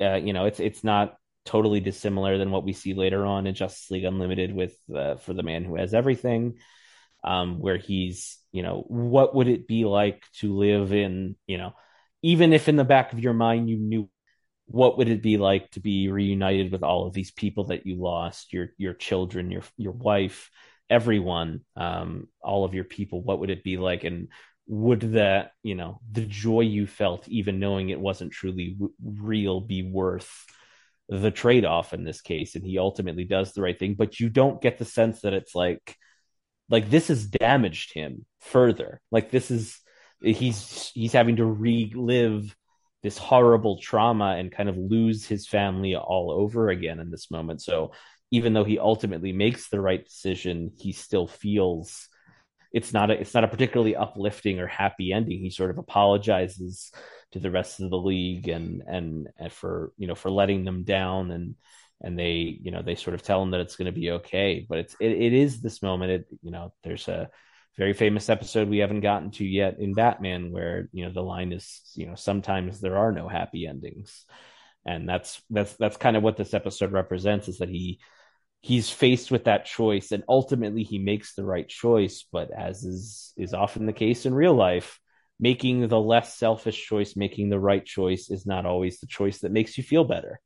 uh you know it's it's not totally dissimilar than what we see later on in Justice League Unlimited with uh, for the man who has everything um, where he's, you know, what would it be like to live in, you know, even if in the back of your mind you knew what would it be like to be reunited with all of these people that you lost, your your children, your your wife, everyone, um, all of your people, what would it be like? And would that, you know, the joy you felt, even knowing it wasn't truly w- real, be worth the trade off in this case? And he ultimately does the right thing, but you don't get the sense that it's like, like this has damaged him further like this is he's he's having to relive this horrible trauma and kind of lose his family all over again in this moment. So even though he ultimately makes the right decision he still feels it's not a it's not a particularly uplifting or happy ending. He sort of apologizes to the rest of the league and and, and for you know for letting them down and and they you know they sort of tell him that it's going to be okay. But it's it, it is this moment it you know there's a very famous episode we haven't gotten to yet in batman where you know the line is you know sometimes there are no happy endings. And that's that's that's kind of what this episode represents is that he he's faced with that choice and ultimately he makes the right choice. But as is is often the case in real life making the less selfish choice making the right choice is not always the choice that makes you feel better.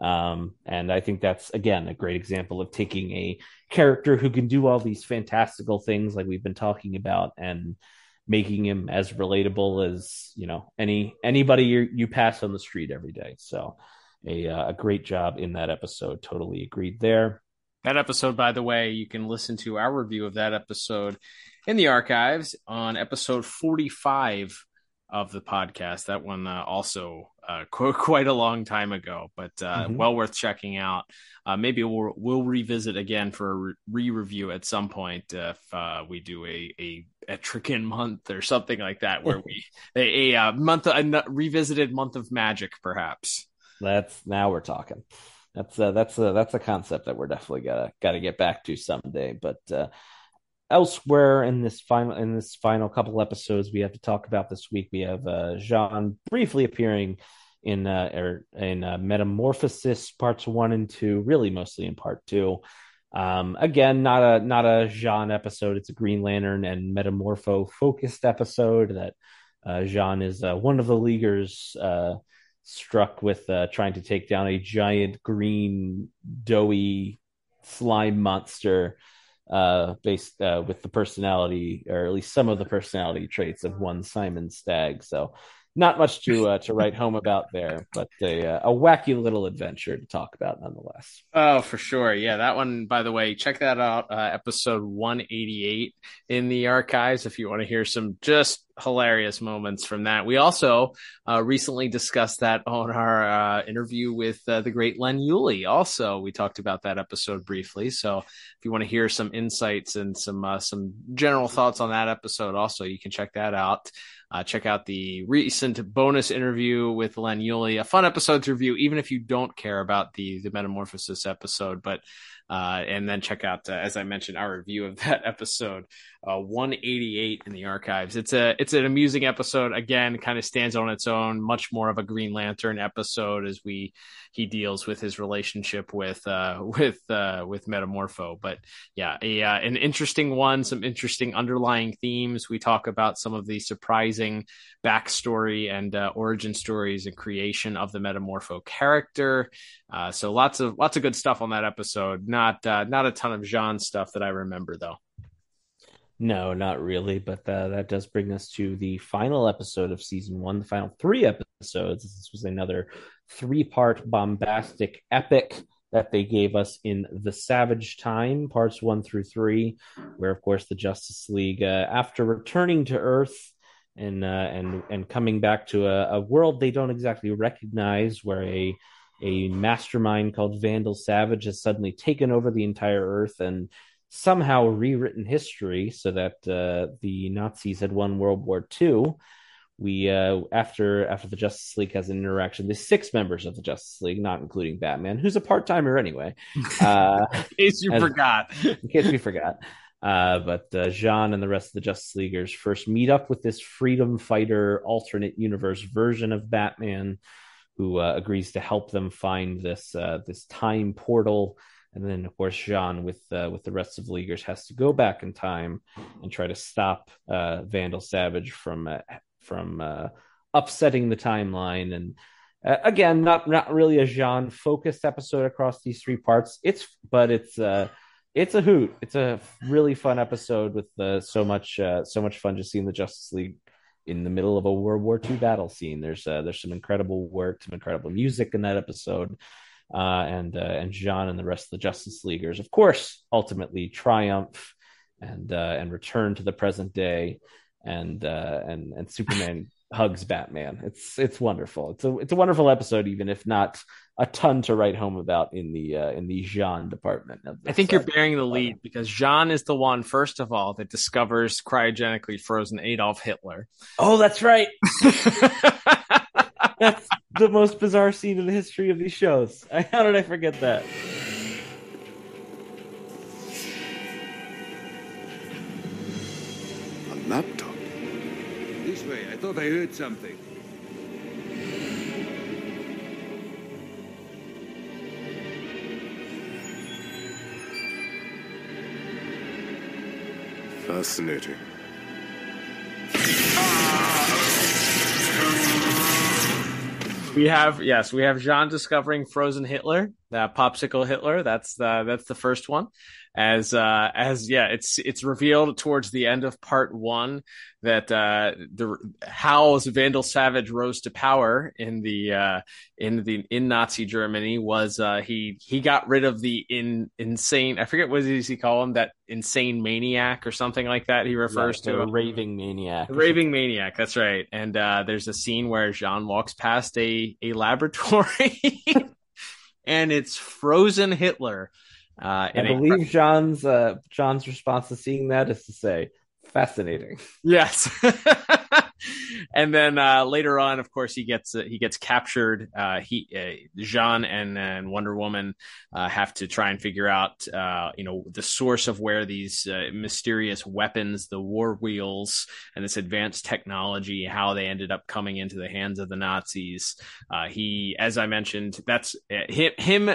Um, and I think that's again a great example of taking a character who can do all these fantastical things like we've been talking about and making him as relatable as you know any anybody you you pass on the street every day. So a uh, a great job in that episode. Totally agreed there. That episode, by the way, you can listen to our review of that episode in the archives on episode 45 of the podcast. That one uh, also uh, qu- quite a long time ago, but uh, mm-hmm. well worth checking out. Uh, maybe we'll we'll revisit again for a re review at some point if uh, we do a a Etrigan month or something like that, where we a, a, uh, month a revisited month of magic, perhaps. That's now we're talking. That's uh, that's a, that's a concept that we're definitely gotta gotta get back to someday. But uh, elsewhere in this final in this final couple episodes we have to talk about this week, we have uh, J'onn briefly appearing in uh, er, in uh, Metamorphosis parts one and two, really mostly in part two. Um, again, not a not a J'onn episode. It's a Green Lantern and Metamorpho focused episode that uh, J'onn is uh, one of the Leaguers uh, struck with uh, trying to take down a giant green doughy slime monster uh, based uh, with the personality or at least some of the personality traits of one Simon Stagg. So not much to uh, to write home about there, but a, uh, a wacky little adventure to talk about nonetheless. Oh, for sure. Yeah, that one. By the way, check that out. Uh, episode one eighty eight in the archives if you want to hear some just hilarious moments from that. We also uh, recently discussed that on our uh, interview with uh, the great Len Uhley. Also, we talked about that episode briefly. So, if you want to hear some insights and some uh, some general thoughts on that episode, also you can check that out. Uh, check out the recent bonus interview with Len Uhley, a fun episode to review, even if you don't care about the the Metamorphosis episode. But uh, and then check out, uh, as I mentioned, our review of that episode, uh, 188 in the archives. It's a it's an amusing episode. Again, kind of stands on its own. Much more of a Green Lantern episode as we he deals with his relationship with uh, with uh, with Metamorpho. But yeah, a, uh, an interesting one. Some interesting underlying themes. We talk about some of the surprising backstory and uh, origin stories and creation of the Metamorpho character. Uh, so lots of lots of good stuff on that episode. Not uh, not a ton of J'onn stuff that I remember though. No, not really. But uh, that does bring us to the final episode of season one, the final three episodes. This was another three part bombastic epic that they gave us in the Savage Time, parts one through three, where, of course, the Justice League, uh, after returning to Earth and uh, and and coming back to a, a, world they don't exactly recognize, where a a mastermind called Vandal Savage has suddenly taken over the entire Earth and somehow rewritten history so that uh, the Nazis had won World War II. We uh, after after the Justice League has an interaction. the six members of the Justice League, not including Batman, who's a part timer anyway. Uh, in case you as, forgot. in case we forgot. Uh, but uh, J'onn and the rest of the Justice Leaguers first meet up with this freedom fighter alternate universe version of Batman, who uh, agrees to help them find this uh, this time portal. And then, of course, J'onn with uh, with the rest of the Leaguers has to go back in time and try to stop uh, Vandal Savage from from upsetting the timeline. And again, not not really a J'onn focused episode across these three parts. It's but it's it's a hoot. It's a really fun episode with uh, so much uh, so much fun just seeing the Justice League in the middle of a World War II battle scene. There's uh, there's some incredible work, some incredible music in that episode, uh, and uh, and J'onn and the rest of the Justice Leaguers, of course, ultimately triumph and uh, and return to the present day, and and and Superman hugs Batman. It's it's wonderful. It's a it's a wonderful episode, even if not a ton to write home about in the uh, in the J'onn department. I think you're bearing the lead because J'onn is the one, first of all, that discovers cryogenically frozen Adolf Hitler. Oh, that's right. that's the most bizarre scene in the history of these shows. How did I forget that? A laptop. This way. I thought I heard something. Fascinating. We have yes, we have J'onn discovering frozen Hitler, that popsicle Hitler. That's the that's the first one. As uh as yeah, it's it's revealed towards the end of part one that uh the how Vandal Savage rose to power in the uh in the in Nazi Germany was uh he he got rid of the in insane I forget what does he call him that insane maniac or something like that he refers Yeah, to a raving maniac. Raving maniac, that's right. And uh, there's a scene where J'onn walks past a a laboratory, and it's frozen Hitler. Uh, I in a- believe J'onn's uh, J'onn's response to seeing that is to say, "Fascinating." Yes. and then uh, later on, of course, he gets uh, he gets captured. Uh, he uh, J'onn and and Wonder Woman uh, have to try and figure out uh, you know the source of where these mysterious weapons, the war wheels, and this advanced technology, how they ended up coming into the hands of the Nazis. He, as I mentioned, that's him,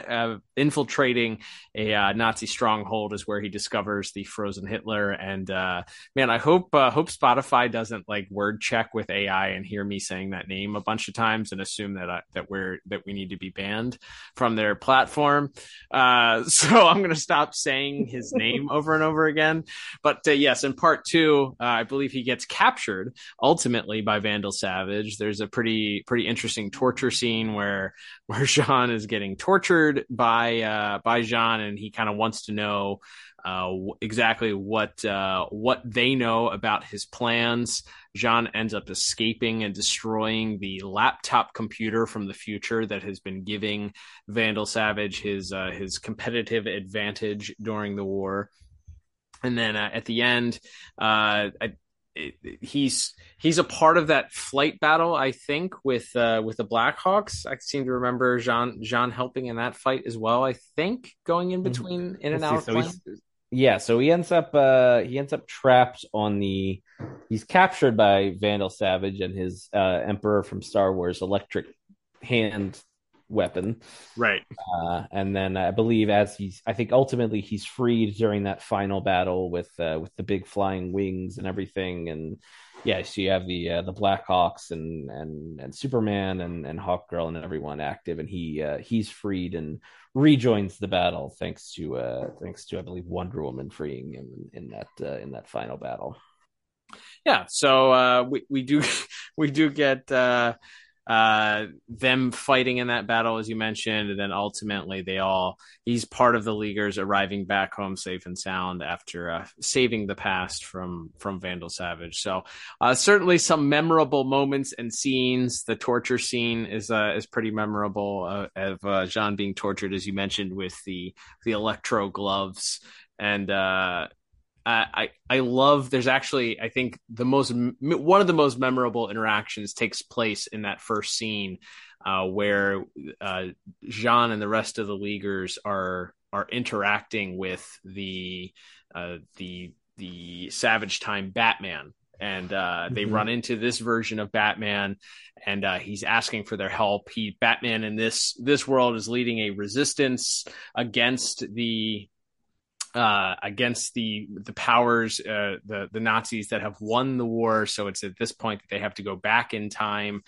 infiltrating a Nazi stronghold is where he discovers the frozen Hitler. And man, I hope hope Spotify doesn't like word check with AI and hear me saying that name a bunch of times and assume that I, that we're that we need to be banned from their platform. Uh, so I'm going to stop saying his name over and over again. But uh, yes, in part two, uh, I believe he gets captured ultimately by Vandal Savage. There's a pretty pretty interesting torture scene where where J'onn is getting tortured by uh, by J'onn, and he kind of wants to know uh, exactly what uh, what they know about his plans. J'onn ends up escaping and destroying the laptop computer from the future that has been giving Vandal Savage his uh, his competitive advantage during the war. And then uh, at the end, uh, I, it, he's he's a part of that flight battle, I think, with uh, with the Blackhawks. I seem to remember J'onn J'onn helping in that fight as well. I think going in between in and Let's out so yeah, so he ends up uh he ends up trapped on the he's captured by Vandal Savage and his uh Emperor from Star Wars electric hand weapon. Right. Uh and then I believe as he's I think ultimately he's freed during that final battle with uh with the big flying wings and everything and yeah, so you have the uh, the Blackhawks and and and Superman and and Hawkgirl and everyone active, and he uh, he's freed and rejoins the battle thanks to uh thanks to I believe Wonder Woman freeing him in that uh, in that final battle. yeah so uh we, we do we do get uh uh them fighting in that battle as you mentioned and then ultimately they all he's part of the leaguers arriving back home safe and sound after uh, saving the past from from vandal savage. So uh certainly some memorable moments and scenes. The torture scene is uh is pretty memorable uh, of uh J'onn being tortured as you mentioned with the the electro gloves. And uh I I love. There's actually I think the most one of the most memorable interactions takes place in that first scene, uh, where uh, J'onn and the rest of the leaguers are are interacting with the uh, the the Savage Time Batman. And uh, they Mhm. run into this version of Batman, and uh, he's asking for their help. He Batman in this this world is leading a resistance against the uh, against the the powers, uh, the the Nazis that have won the war. So it's at this point that they have to go back in time.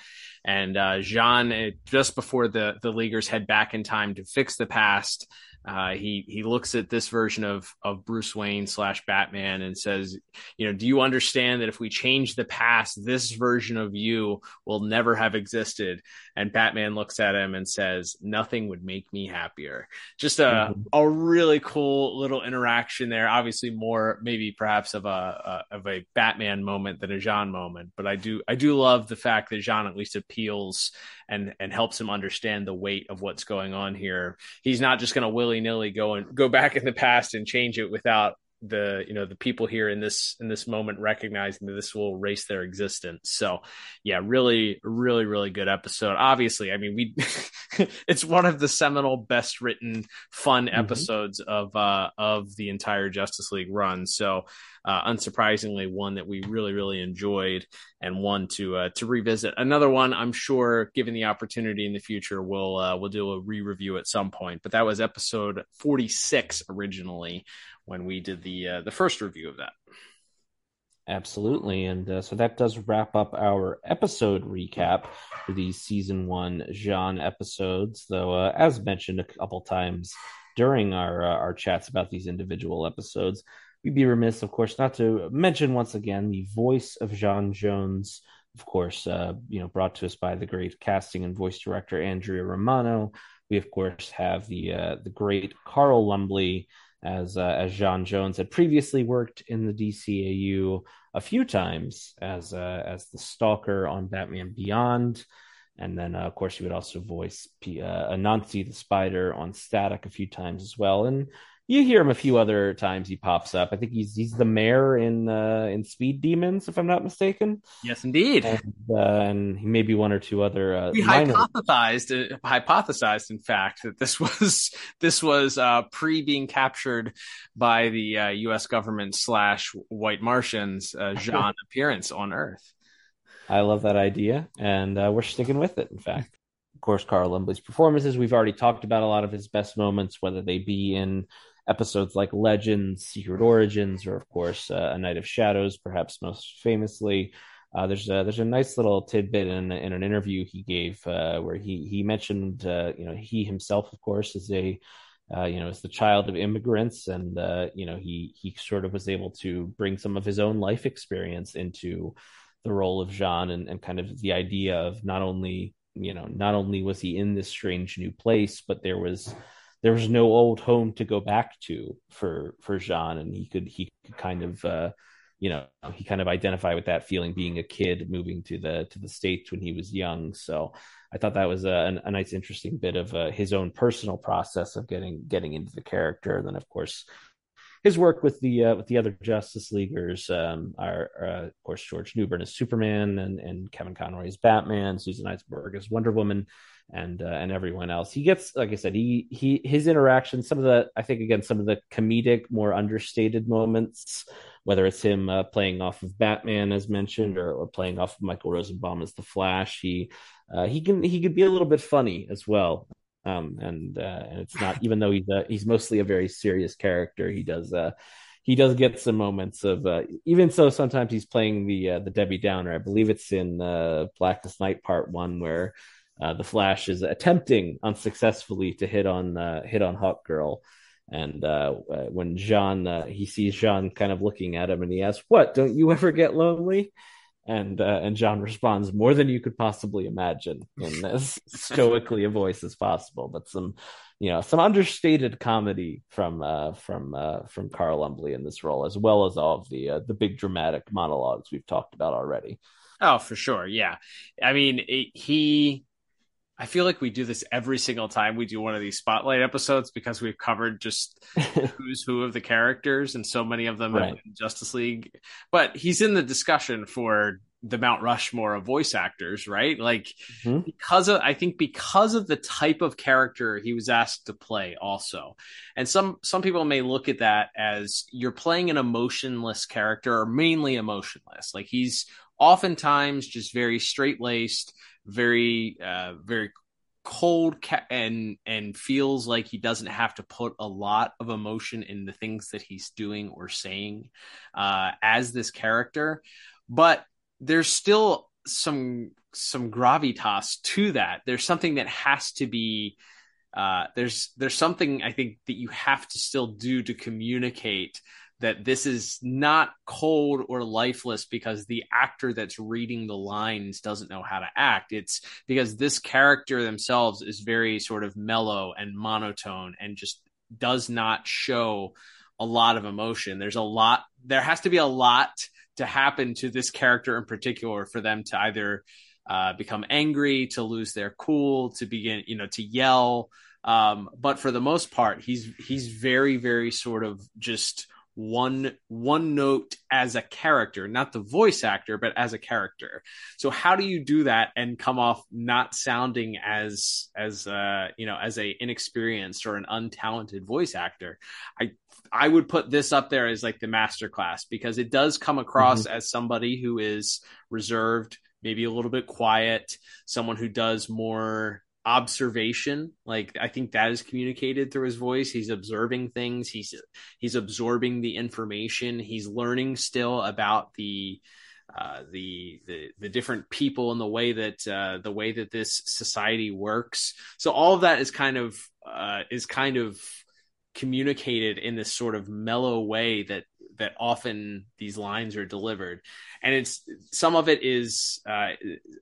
And uh, J'onn, just before the the Leaguers head back in time to fix the past, uh, he he looks at this version of of Bruce Wayne slash Batman and says, you know, do you understand that if we change the past, this version of you will never have existed? And Batman looks at him and says, nothing would make me happier. Just a a really cool little interaction there. Obviously, more maybe perhaps of a, a of a Batman moment than a J'onn moment, but I do I do love the fact that J'onn at least appeals and and helps him understand the weight of what's going on here. He's not just going to willy nilly go and go back in the past and change it without the you know the people here in this in this moment recognizing that this will erase their existence. So yeah really really really good episode. Obviously i mean we it's one of the seminal best written fun episodes of uh of the entire justice league run. So uh unsurprisingly one that we really really enjoyed and one to uh to revisit. Another one i'm sure given the opportunity in the future we'll uh we'll do a re-review at some point. But that was episode 46 originally when we did the uh, the first review of that Absolutely. And uh, so that does wrap up our episode recap for these season one J'onn episodes. Though, uh, as mentioned a couple times during our uh, our chats about these individual episodes, we'd be remiss, of course, not to mention once again the voice of J'onn J'onzz. of course, uh, you know, brought to us by the great casting and voice director Andrea Romano. We, of course, have the uh, the great Carl Lumbly as uh, as J'onn J'onzz had previously worked in the DCAU a few times as uh, as the Stalker on Batman Beyond, and then uh, of course he would also voice P- uh, Anansi the Spider on Static a few times as well, and you hear him a few other times. He pops up. I think he's he's the mayor in uh, in Speed Demons, if I'm not mistaken. Yes, indeed. And, uh, and maybe one or two other. Uh, we minor... hypothesized, uh, hypothesized, in fact, that this was this was uh, pre being captured by the uh, U.S. government slash White Martians. Uh, J'onn appearance on Earth. I love that idea, and uh, we're sticking with it. In fact, of course, Carl Lumbly's performances. We've already talked about a lot of his best moments, whether they be in episodes like Legends, Secret Origins, or of course uh, A Knight of Shadows, perhaps most famously. Uh, there's a there's a nice little tidbit in in an interview he gave uh, where he he mentioned uh, you know he himself of course is a uh, you know is the child of immigrants and uh, you know he he sort of was able to bring some of his own life experience into the role of J'onn and, and kind of the idea of not only you know not only was he in this strange new place but there was there was no old home to go back to for for J'onn, and he could he could kind of uh, you know he kind of identify with that feeling being a kid moving to the to the states when he was young. So I thought that was a, a nice interesting bit of uh, his own personal process of getting getting into the character. And then of course his work with the uh, with the other Justice Leaguers um, are, uh, of course George Newbern as Superman and and Kevin Conroy as Batman, Susan Eisenberg as Wonder Woman and uh, and everyone else. He gets, like I said, he he his interactions, Some of the, I think, again, some of the comedic, more understated moments, whether it's him uh, playing off of Batman as mentioned, or, or playing off of Michael Rosenbaum as the Flash. He uh, he can he could be a little bit funny as well. Um, and uh, and it's not even though he's a, he's mostly a very serious character. He does uh, he does get some moments of uh, even so sometimes he's playing the uh, the Debbie Downer. I believe it's in uh, Blackest Night Part One where uh, the Flash is attempting unsuccessfully to hit on uh, hit on Hawkgirl, and uh, uh when J'onn uh, he sees J'onn kind of looking at him, and he asks, "What? Don't you ever get lonely?" And and J'onn responds, "More than you could possibly imagine," in as stoically a voice as possible, but some you know some understated comedy from from from Carl Lumbly in this role, as well as all of the the big dramatic monologues we've talked about already. Oh, for sure, yeah. I mean, it, he I feel like we do this every single time we do one of these spotlight episodes because we've covered just who's who of the characters and so many of them right. in Justice League. But he's in the discussion for the Mount Rushmore of voice actors, right? Like mm-hmm. because of I think because of the type of character he was asked to play also. And some some people may look at that as you're playing an emotionless character or mainly emotionless. Like he's oftentimes just very straight laced very uh, very cold ca- and and feels like he doesn't have to put a lot of emotion in the things that he's doing or saying uh, as this character. But there's still some some gravitas to that. There's something that has to be uh, there's there's something i think that you have to still do to communicate that this is not cold or lifeless because the actor that's reading the lines doesn't know how to act. It's because this character themselves is very sort of mellow and monotone and just does not show a lot of emotion. There's a lot, there has to be a lot to happen to this character in particular for them to either uh, become angry, to lose their cool, to begin, you know, to yell. Um, but for the most part, he's he's very, very sort of just one one note as a character not the voice actor but as a character so how do you do that and come off not sounding as as uh you know as a inexperienced or an untalented voice actor i i would put this up there as like the master class because it does come across mm-hmm. as somebody who is reserved maybe a little bit quiet someone who does more observation. Like i think that is communicated through his voice. He's observing things. He's he's absorbing the information. He's learning still about the uh, the, the the different people and the way that uh, the way that this society works. So all of that is kind of uh, is kind of communicated in this sort of mellow way that that often these lines are delivered. And it's some of it is uh,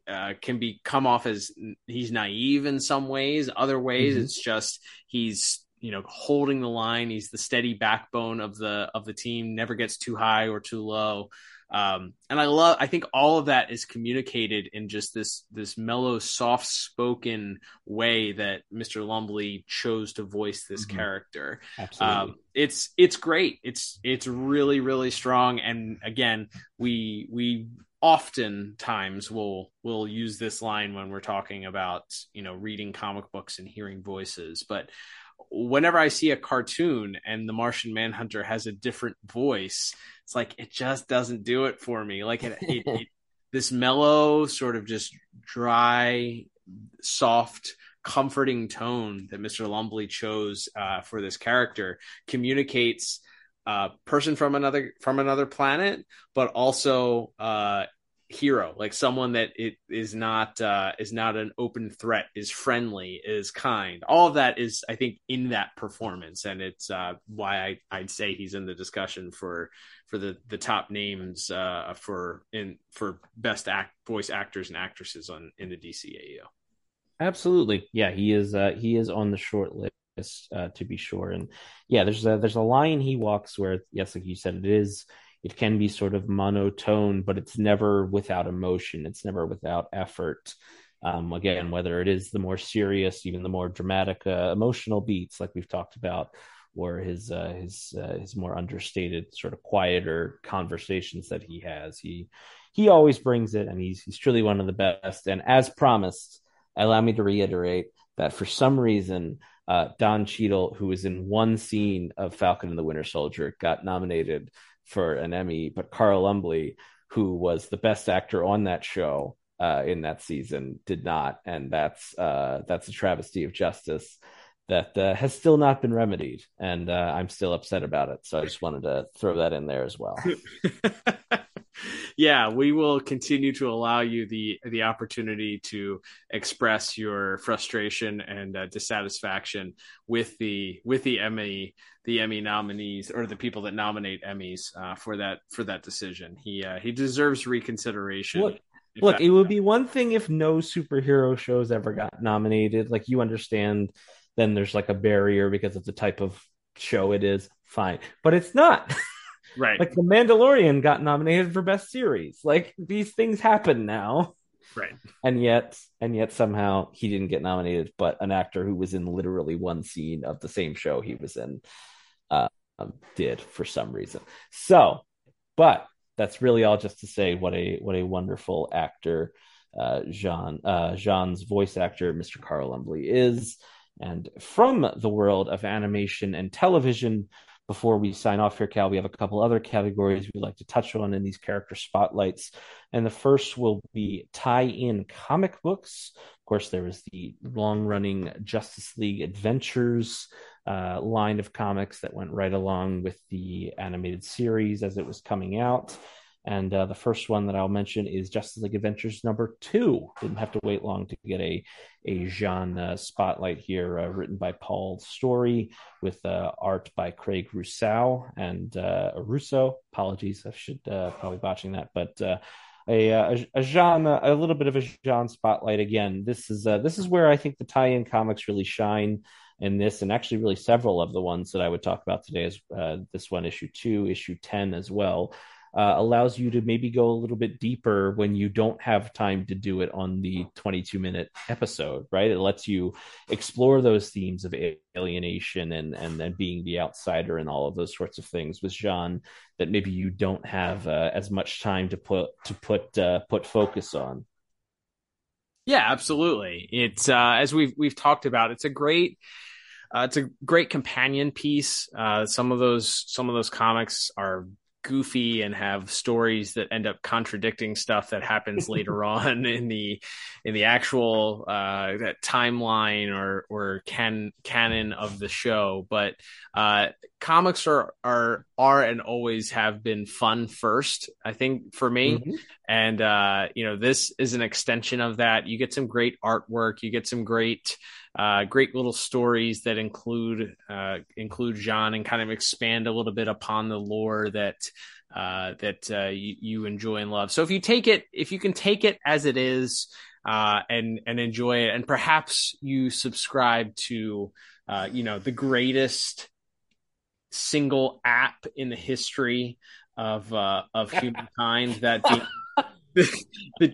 uh, can be come off as he's naive in some ways. Other ways mm-hmm. it's just he's you know holding the line. He's the steady backbone of the of the team never gets too high or too low um, and I love, I think all of that is communicated in just this, this mellow, soft spoken way that Mr. Lumbly chose to voice this mm-hmm. character. Absolutely. Um, it's, it's great. It's, it's really, really strong. And again, we, we oftentimes will, will use this line when we're talking about, you know, reading comic books and hearing voices, but whenever I see a cartoon and the Martian Manhunter has a different voice, it's like it just doesn't do it for me. Like it, it, it, this mellow, sort of just dry, soft, comforting tone that Mr. Lumbly chose uh, for this character communicates a person from another from another planet, but also uh, hero, like someone that it is not uh, is not an open threat, is friendly, is kind. All of that is, I think, in that performance, and it's uh, why I, I'd say he's in the discussion for for the the top names uh, for in for best act voice actors and actresses on in the DCAU. Absolutely, yeah, he is uh, he is on the short list. Uh, to be sure, and yeah, there's a there's a line he walks where yes, like you said, it is it can be sort of monotone, but it's never without emotion. It's never without effort. Um, again, whether it is the more serious, even the more dramatic, uh, emotional beats, like we've talked about, or his uh, his uh, his more understated, sort of quieter conversations that he has, he he always brings it, and he's he's truly one of the best. And as promised, allow me to reiterate that for some reason, uh, Don Cheadle, who was in one scene of Falcon and the Winter Soldier, got nominated for an Emmy, but Carl Lumbly, who was the best actor on that show uh, in that season, did not, and that's uh, that's a travesty of justice that uh, has still not been remedied, and uh, I'm still upset about it. So I just wanted to throw that in there as well. yeah, we will continue to allow you the the opportunity to express your frustration and uh, dissatisfaction with the with the Emmy the Emmy nominees or the people that nominate Emmys uh, for that for that decision. He uh, he deserves reconsideration. Look, look that, it would be one thing if no superhero shows ever got nominated. Like you understand, then there's like a barrier because of the type of show it is. Fine, but it's not. Right. like The Mandalorian got nominated for best series. Like these things happen now. Right. And yet and yet somehow he didn't get nominated, but an actor who was in literally one scene of the same show he was in uh, did for some reason. So, but that's really all just to say what a what a wonderful actor uh, J'onn uh, J'onn's voice actor, Mr. Carl Lumbly, is. And from the world of animation and television, before we sign off here, Cal, we have a couple other categories we'd like to touch on in these character spotlights. And the first will be tie in comic books. Of course, there was the long running Justice League Adventures uh, line of comics that went right along with the animated series as it was coming out. And uh, the first one that I'll mention is Justice League Adventures number two. Didn't have to wait long to get a a J'onn uh, spotlight here, uh, written by Paul Storrie with uh, art by Craig Rousseau and uh, Russo. Apologies, I should uh, probably botching that, but a, a, a J'onn, a little bit of a J'onn spotlight again. This is this is where I think the tie-in comics really shine in this, and actually, really several of the ones that I would talk about today is this one, issue two, issue ten as well uh, allows you to maybe go a little bit deeper when you don't have time to do it on the 22 minute episode, right? It lets you explore those themes of alienation and and then being the outsider and all of those sorts of things with J'onn that maybe you don't have uh, as much time to put to put uh, put focus on. Yeah, absolutely. It's uh, as we've we've talked about. It's a great. Uh, it's a great companion piece. Uh, some of those some of those comics are goofy and have stories that end up contradicting stuff that happens later on in the in the actual uh, timeline or or can canon of the show. But uh, comics are are are and always have been fun first. I think for me, mm-hmm. and uh, you know this is an extension of that. You get some great artwork. You get some great uh, great little stories that include uh, include J'onn and kind of expand a little bit upon the lore that uh, that uh, you, you, enjoy and love. So if you take it, if you can take it as it is uh, and and enjoy it, and perhaps you subscribe to uh, you know the greatest single app in the history of of humankind that being the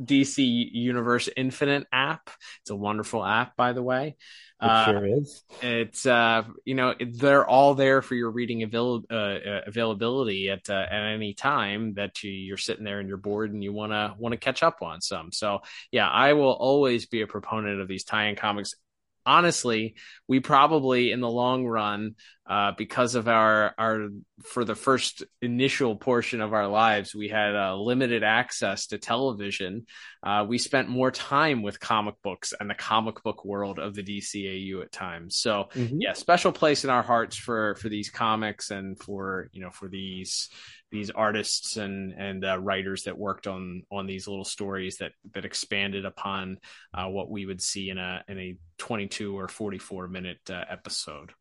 DC Universe Infinite app. It's a wonderful app, by the way. It uh, sure is. It's uh, you know they're all there for your reading avail- uh, uh, availability at uh, at any time that you, you're sitting there and you're bored and you want to want to catch up on some. So yeah, I will always be a proponent of these tie-in comics honestly, we probably in the long run, uh, because of our our for the first initial portion of our lives, we had uh, limited access to television. Uh, we spent more time with comic books and the comic book world of the DCAU at times. So mm-hmm. yeah, special place in our hearts for for these comics and for you know for these these artists and and uh, writers that worked on on these little stories that that expanded upon uh, what we would see in a in a 22 or 44 minute uh, episode.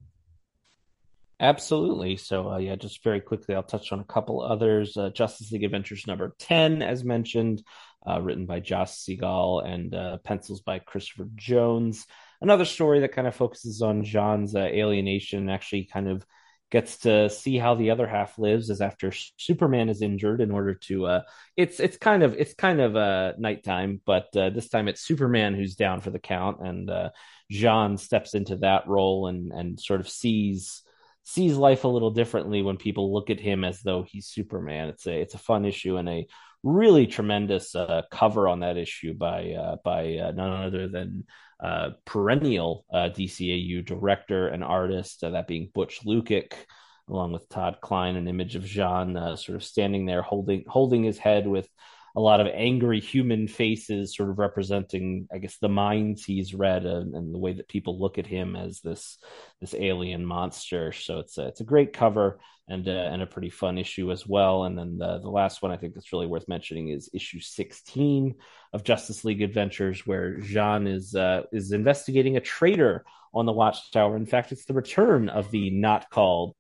Absolutely. So uh, yeah, just very quickly, I'll touch on a couple others. Uh, Justice League Adventures number 10, as mentioned, uh, written by Josh Segal and pencils by Christopher Jones. Another story that kind of focuses on J'onn's alienation, actually kind of gets to see how the other half lives is after Superman is injured in order to uh it's it's kind of it's kind of uh Knight Time but uh, this time it's Superman who's down for the count and uh J'onn steps into that role and and sort of sees sees life a little differently when people look at him as though he's Superman. It's a it's a fun issue and a really tremendous uh, cover on that issue by uh, by uh, none other than uh, perennial uh, DCAU director and artist, uh, that being Butch Lukic, along with Todd Klein, an image of J'onn sort of standing there holding holding his head with a lot of angry human faces, sort of representing, I guess, the minds he's read and, and, the way that people look at him as this this alien monster. So it's a, it's a great cover and uh, and a pretty fun issue as well. And then the the last one I think that's really worth mentioning is issue 16 of Justice League Adventures, where J'onn is uh, is investigating a traitor on the Watchtower. In fact, it's the return of the not called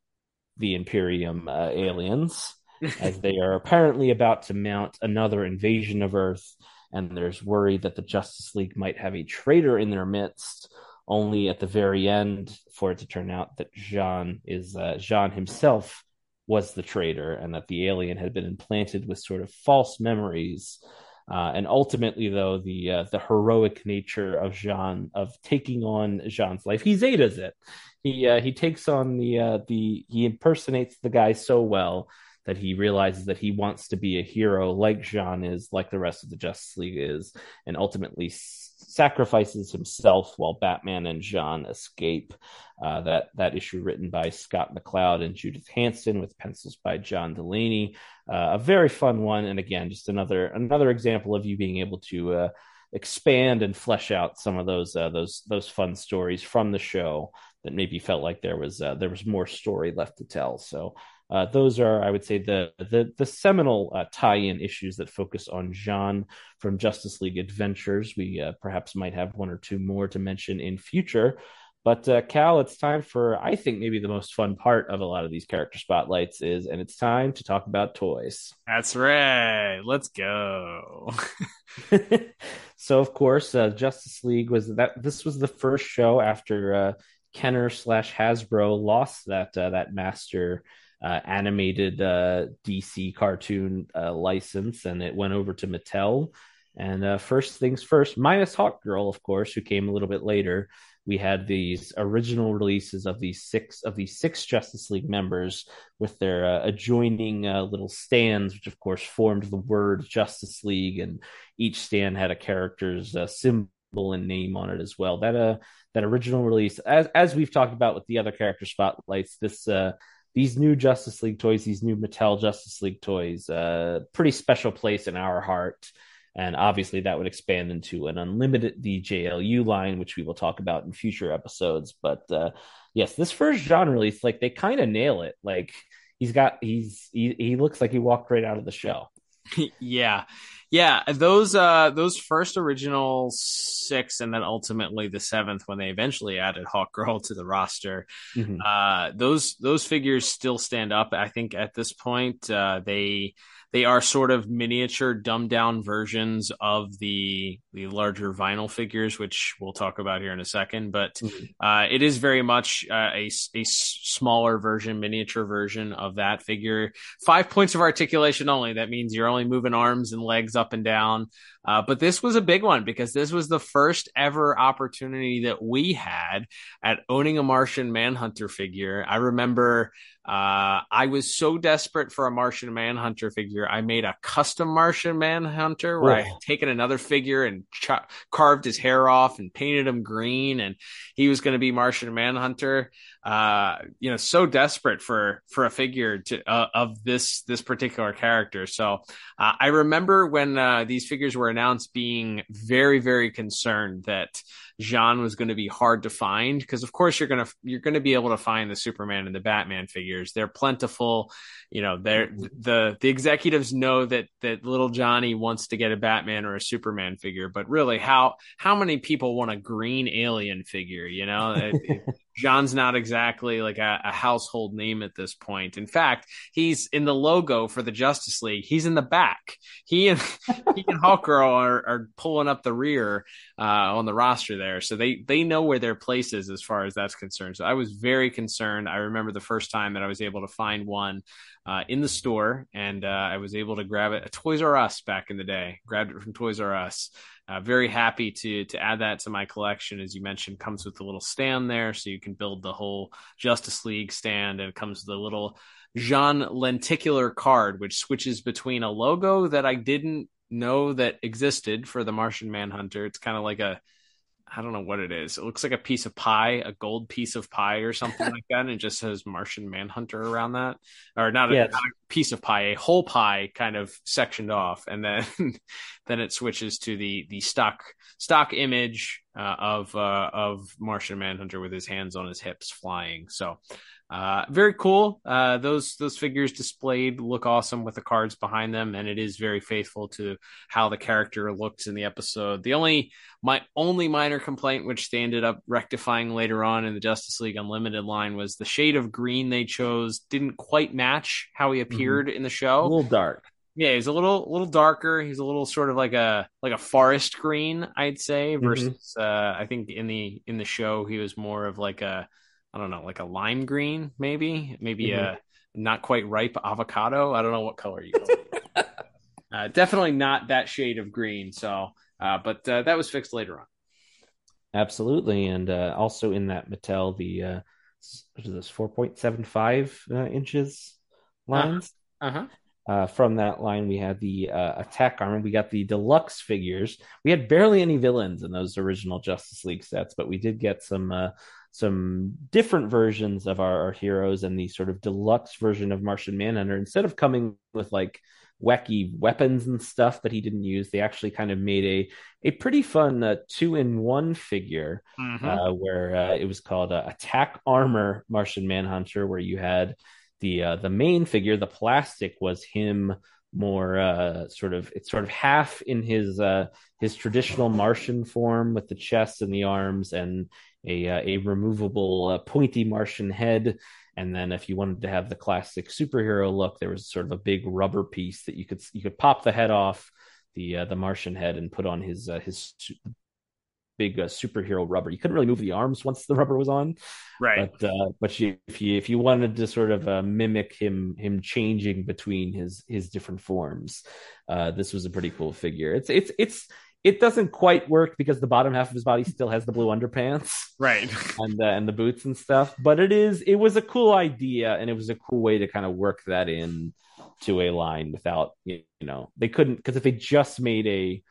the Imperium uh, aliens as they are apparently about to mount another invasion of Earth, and there's worry that the Justice League might have a traitor in their midst. Only at the very end, for it to turn out that J'onn is uh, J'onn himself was the traitor, and that the alien had been implanted with sort of false memories. Uh, and ultimately, though, the uh, the heroic nature of J'onn of taking on J'onn's life, he Zetas it. He uh, he takes on the uh, the he impersonates the guy so well that he realizes that he wants to be a hero like J'onn is, like the rest of the Justice League is, and ultimately sacrifices himself while Batman and J'onn escape. Uh, that that issue written by Scott McCloud and Judith Hanson with pencils by John Delaney. Uh, a very fun one, and again, just another another example of you being able to. Uh, expand and flesh out some of those uh, those those fun stories from the show that maybe felt like there was uh, there was more story left to tell. So uh, those are, I would say, the the, the seminal uh, tie-in issues that focus on J'onn from Justice League Adventures. We uh, perhaps might have one or two more to mention in future. But uh, Cal, it's time for I think maybe the most fun part of a lot of these character spotlights is, and it's time to talk about toys. That's right. Let's go. so, of course, uh, Justice League was that. This was the first show after uh, Kenner slash Hasbro lost that uh, that master uh, animated uh, DC cartoon uh, license, and it went over to Mattel. And uh, first things first, minus Hawkgirl, of course, who came a little bit later. We had these original releases of these six of these six Justice League members with their uh, adjoining uh, little stands, which of course formed the word Justice League, and each stand had a character's symbol and name on it as well. That uh that original release, as as we've talked about with the other character spotlights, this uh these new Justice League toys, these new Mattel Justice League toys, uh, pretty special place in our heart. And obviously, that would expand into an unlimited DJLU line, which we will talk about in future episodes. But uh, yes, this first genre release, like they kind of nail it. Like he's got, he's he, he looks like he walked right out of the show. yeah, yeah. Those uh those first original six, and then ultimately the seventh, when they eventually added Hawkgirl to the roster. Mhm. Uh, those those figures still stand up. I think at this point, uh, they they are sort of miniature, dumbed down versions of the the larger vinyl figures, which we'll talk about here in a second. But uh, it is very much uh, a a smaller version, miniature version of that figure. Five points of articulation only. That means you're only moving arms and legs up and down. Uh, but this was a big one because this was the first ever opportunity that we had at owning a Martian Manhunter figure. I remember uh, I was so desperate for a Martian Manhunter figure, I made a custom Martian Manhunter where I Oh. had taken another figure and ch- carved his hair off and painted him green, and he was going to be Martian Manhunter. Uh, you know, so desperate for for a figure to uh, of this this particular character. So uh, I remember when uh, these figures were announced, being very very concerned that J'onn was going to be hard to find because of course you're gonna you're gonna be able to find the Superman and the Batman figures. They're plentiful. You know, they're the the executives know that that little Johnny wants to get a Batman or a Superman figure, but really how how many people want a green alien figure? You know, It- it- J'onn's not exactly like a, a household name at this point. In fact, he's in the logo for the Justice League. He's in the back. He and he and Hawkgirl are, are pulling up the rear uh, on the roster there, so they they know where their place is as far as that's concerned. So I was very concerned. I remember the first time that I was able to find one uh, in the store, and uh, I was able to grab it at Toys R Us back in the day. Grabbed it from Toys R Us. Uh, very happy to to add that to my collection. As you mentioned, comes with a little stand there, so you can build the whole Justice League stand, and it comes with a little J'onn lenticular card, which switches between a logo that I didn't know that existed for the Martian Manhunter. It's kind of like a I don't know what it is. It looks like a piece of pie, a gold piece of pie or something like that, and it just says Martian Manhunter around that, or not, a, not a piece of pie, a whole pie kind of sectioned off, and then then it switches to the the stock stock image uh, of uh, of Martian Manhunter with his hands on his hips flying. So uh, very cool. Uh, those those figures displayed look awesome with the cards behind them, and it is very faithful to how the character looks in the episode. The only my only minor complaint, which they ended up rectifying later on in the Justice League Unlimited line, was the shade of green they chose didn't quite match how he appeared in the show. A little dark. Yeah, he's a little a little darker. He's a little sort of like a like a forest green, I'd say, versus uh I think in the in the show he was more of like a I don't know, like a lime green, maybe, maybe Mhm. a not quite ripe avocado. I don't know what color you it. uh, definitely not that shade of green. So, uh, but uh, that was fixed later on. Absolutely, and uh, also in that Mattel, the uh, what is this four point seven five uh, inches lines. Uh-huh. Uh, from that line, we had the uh, attack armor. We got the deluxe figures. We had barely any villains in those original Justice League sets, but we did get some uh, some different versions of our, our heroes and the sort of deluxe version of Martian Manhunter. Instead of coming with like wacky weapons and stuff that he didn't use, they actually kind of made a a pretty fun uh, two in one figure Mhm. uh, where uh, it was called uh, Attack Armor Martian Manhunter, where you had the uh, the main figure, the plastic was him more uh, sort of it's sort of half in his uh, his traditional Martian form with the chest and the arms and a uh, a removable uh, pointy Martian head. And then if you wanted to have the classic superhero look, there was sort of a big rubber piece that you could you could pop the head off the uh, the Martian head and put on his uh, his big uh, superhero rubber. You couldn't really move the arms once the rubber was on, Right. But uh, but you, if you if you wanted to sort of uh, mimic him him changing between his his different forms, uh, this was a pretty cool figure. It's it's it's it doesn't quite work because the bottom half of his body still has the blue underpants Right. and uh, and the boots and stuff. But it is it was a cool idea and it was a cool way to kind of work that in to a line without you know they couldn't because if they just made a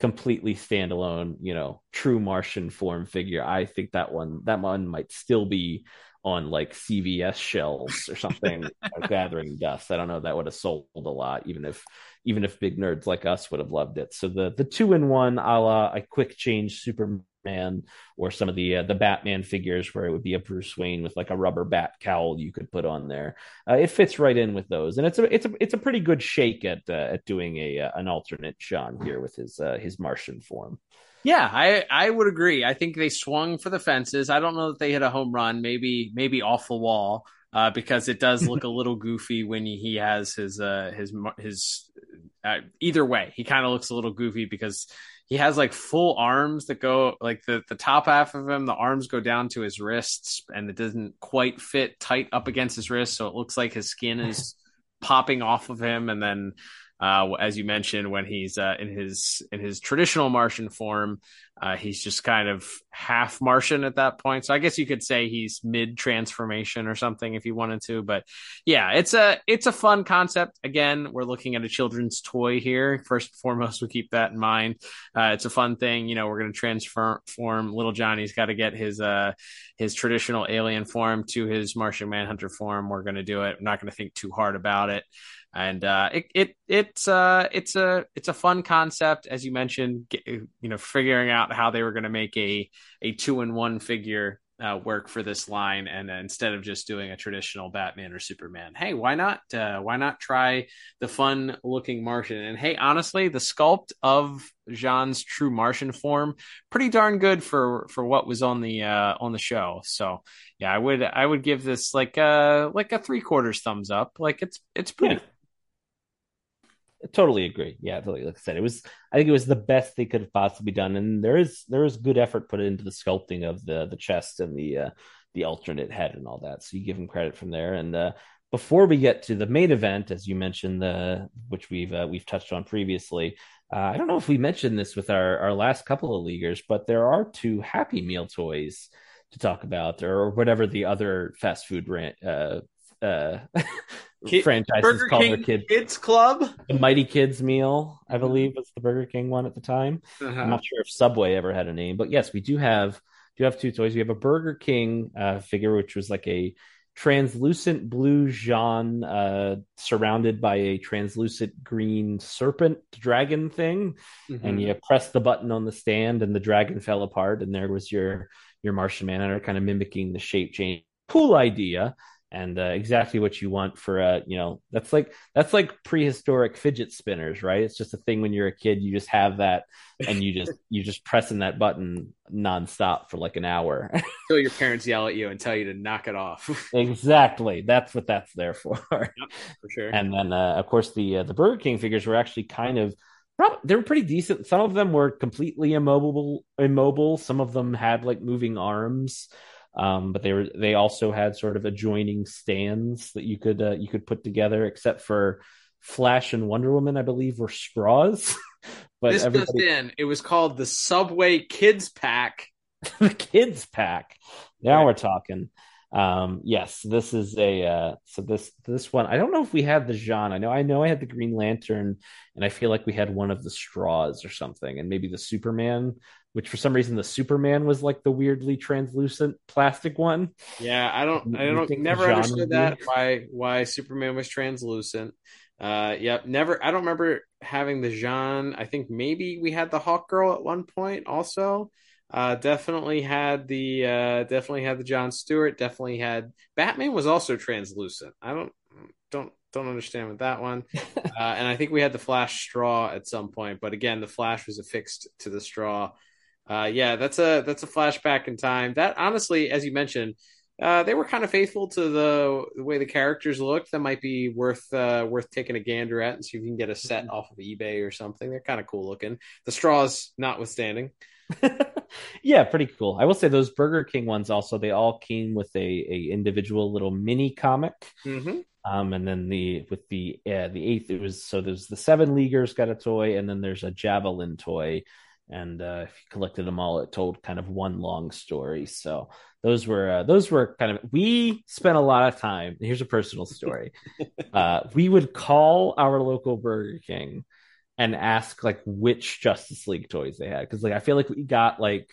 completely standalone you know true Martian form figure, I think that one that one might still be on like CVS shelves or something gathering dust. I don't know that would have sold a lot, even if even if big nerds like us would have loved it. So the the two in one, a la a quick change Superman, or some of the uh, the Batman figures where it would be a Bruce Wayne with like a rubber bat cowl you could put on there. Uh, it fits right in with those, and it's a it's a it's a pretty good shake at uh, at doing a uh, an alternate J'onn here with his uh, his Martian form. Yeah, I I would agree. I think they swung for the fences. I don't know that they hit a home run. Maybe maybe off the wall. Uh, because it does look a little goofy when he, has his uh his his uh, either way he kind of looks a little goofy because he has like full arms that go like the the top half of him the arms go down to his wrists and it doesn't quite fit tight up against his wrist so it looks like his skin is popping off of him and then uh, as you mentioned, when he's uh, in his in his traditional Martian form, uh, he's just kind of half Martian at that point. So I guess you could say he's mid transformation or something if you wanted to. But yeah, it's a it's a fun concept. Again, we're looking at a children's toy here. First and foremost, we keep that in mind. Uh, it's a fun thing. You know, we're going to transform little Johnny's got to get his uh his traditional alien form to his Martian Manhunter form. We're going to do it. I'm not going to think too hard about it and uh, it, it it's uh, it's a it's a fun concept as you mentioned you know figuring out how they were going to make a a two in one figure uh, work for this line and uh, instead of just doing a traditional batman or superman hey why not uh, why not try the fun looking martian? And hey honestly the sculpt of J'onn's true martian form pretty darn good for for what was on the uh on the show. So yeah i would i would give this like a like a three quarters thumbs up. Like it's it's pretty yeah totally agree. Yeah, totally. Like I said, it was. I think it was the best they could have possibly done, and there is there is good effort put into the sculpting of the the chest and the uh, the alternate head and all that. So you give them credit from there. And uh, before we get to the main event, as you mentioned, the which we've uh, we've touched on previously. Uh, I don't know if we mentioned this with our our last couple of leaguers, but there are two Happy Meal toys to talk about, or whatever the other fast food rant, uh, uh, Kid, franchises Burger called King their kids Kids Club. The Mighty Kids meal, I believe, was the Burger King one at the time. Uh-huh. I'm not sure if Subway ever had a name, but yes, we do have do have two toys. We have a Burger King uh, figure, which was like a translucent blue J'onn uh, surrounded by a translucent green serpent dragon thing, Mhm. and you press the button on the stand, and the dragon fell apart, and there was your your Martian Manhunter, kind of mimicking the shape change. Cool idea and uh, exactly what you want for a you know that's like that's like prehistoric fidget spinners right? It's just a thing when you're a kid you just have that and you just you just pressing that button nonstop for like an hour. Until your parents yell at you and tell you to knock it off. exactly. That's what that's there for. For sure. and then uh, of course the uh, the burger king figures were actually kind of they were pretty decent. Some of them were completely immobile immobile. Some of them had like moving arms um, but they were they also had sort of adjoining stands that you could uh, you could put together except for flash and wonder woman i believe were straws. But this everybody just in, it was called the Subway Kids Pack. the kids pack. Now we're talking. Um yes this is a uh so this this one i don't know if we had the J'onn i know i know i had the green lantern and i feel like we had one of the straws or something and maybe the superman which for some reason the superman was like the weirdly translucent plastic one Yeah, I don't, I don't, never understood that why why Superman was translucent. Uh, yep, never. I don't remember having the J'onn. I think maybe we had the Hawkgirl at one point. Also, uh, definitely had the uh, definitely had the John Stewart. Definitely had Batman was also translucent. I don't don't don't understand with that one. uh, and I think we had the Flash straw at some point, but again, the Flash was affixed to the straw. Uh, yeah, that's a that's a flashback in time. That honestly, as you mentioned, uh, they were kind of faithful to the, the way the characters looked. That might be worth uh, worth taking a gander at and see if you can get a set off of eBay or something. They're kind of cool looking. The straws, notwithstanding. yeah pretty cool i will say those burger king ones also they all came with a, a individual little mini comic Mm-hmm. um and then the with the uh, the eighth it was so there's the seven leaguers got a toy and then there's a javelin toy and uh, if you collected them all it told kind of one long story so those were uh, those were kind of we spent a lot of time here's a personal story uh, we would call our local burger king and ask like which justice league toys they had because like i feel like we got like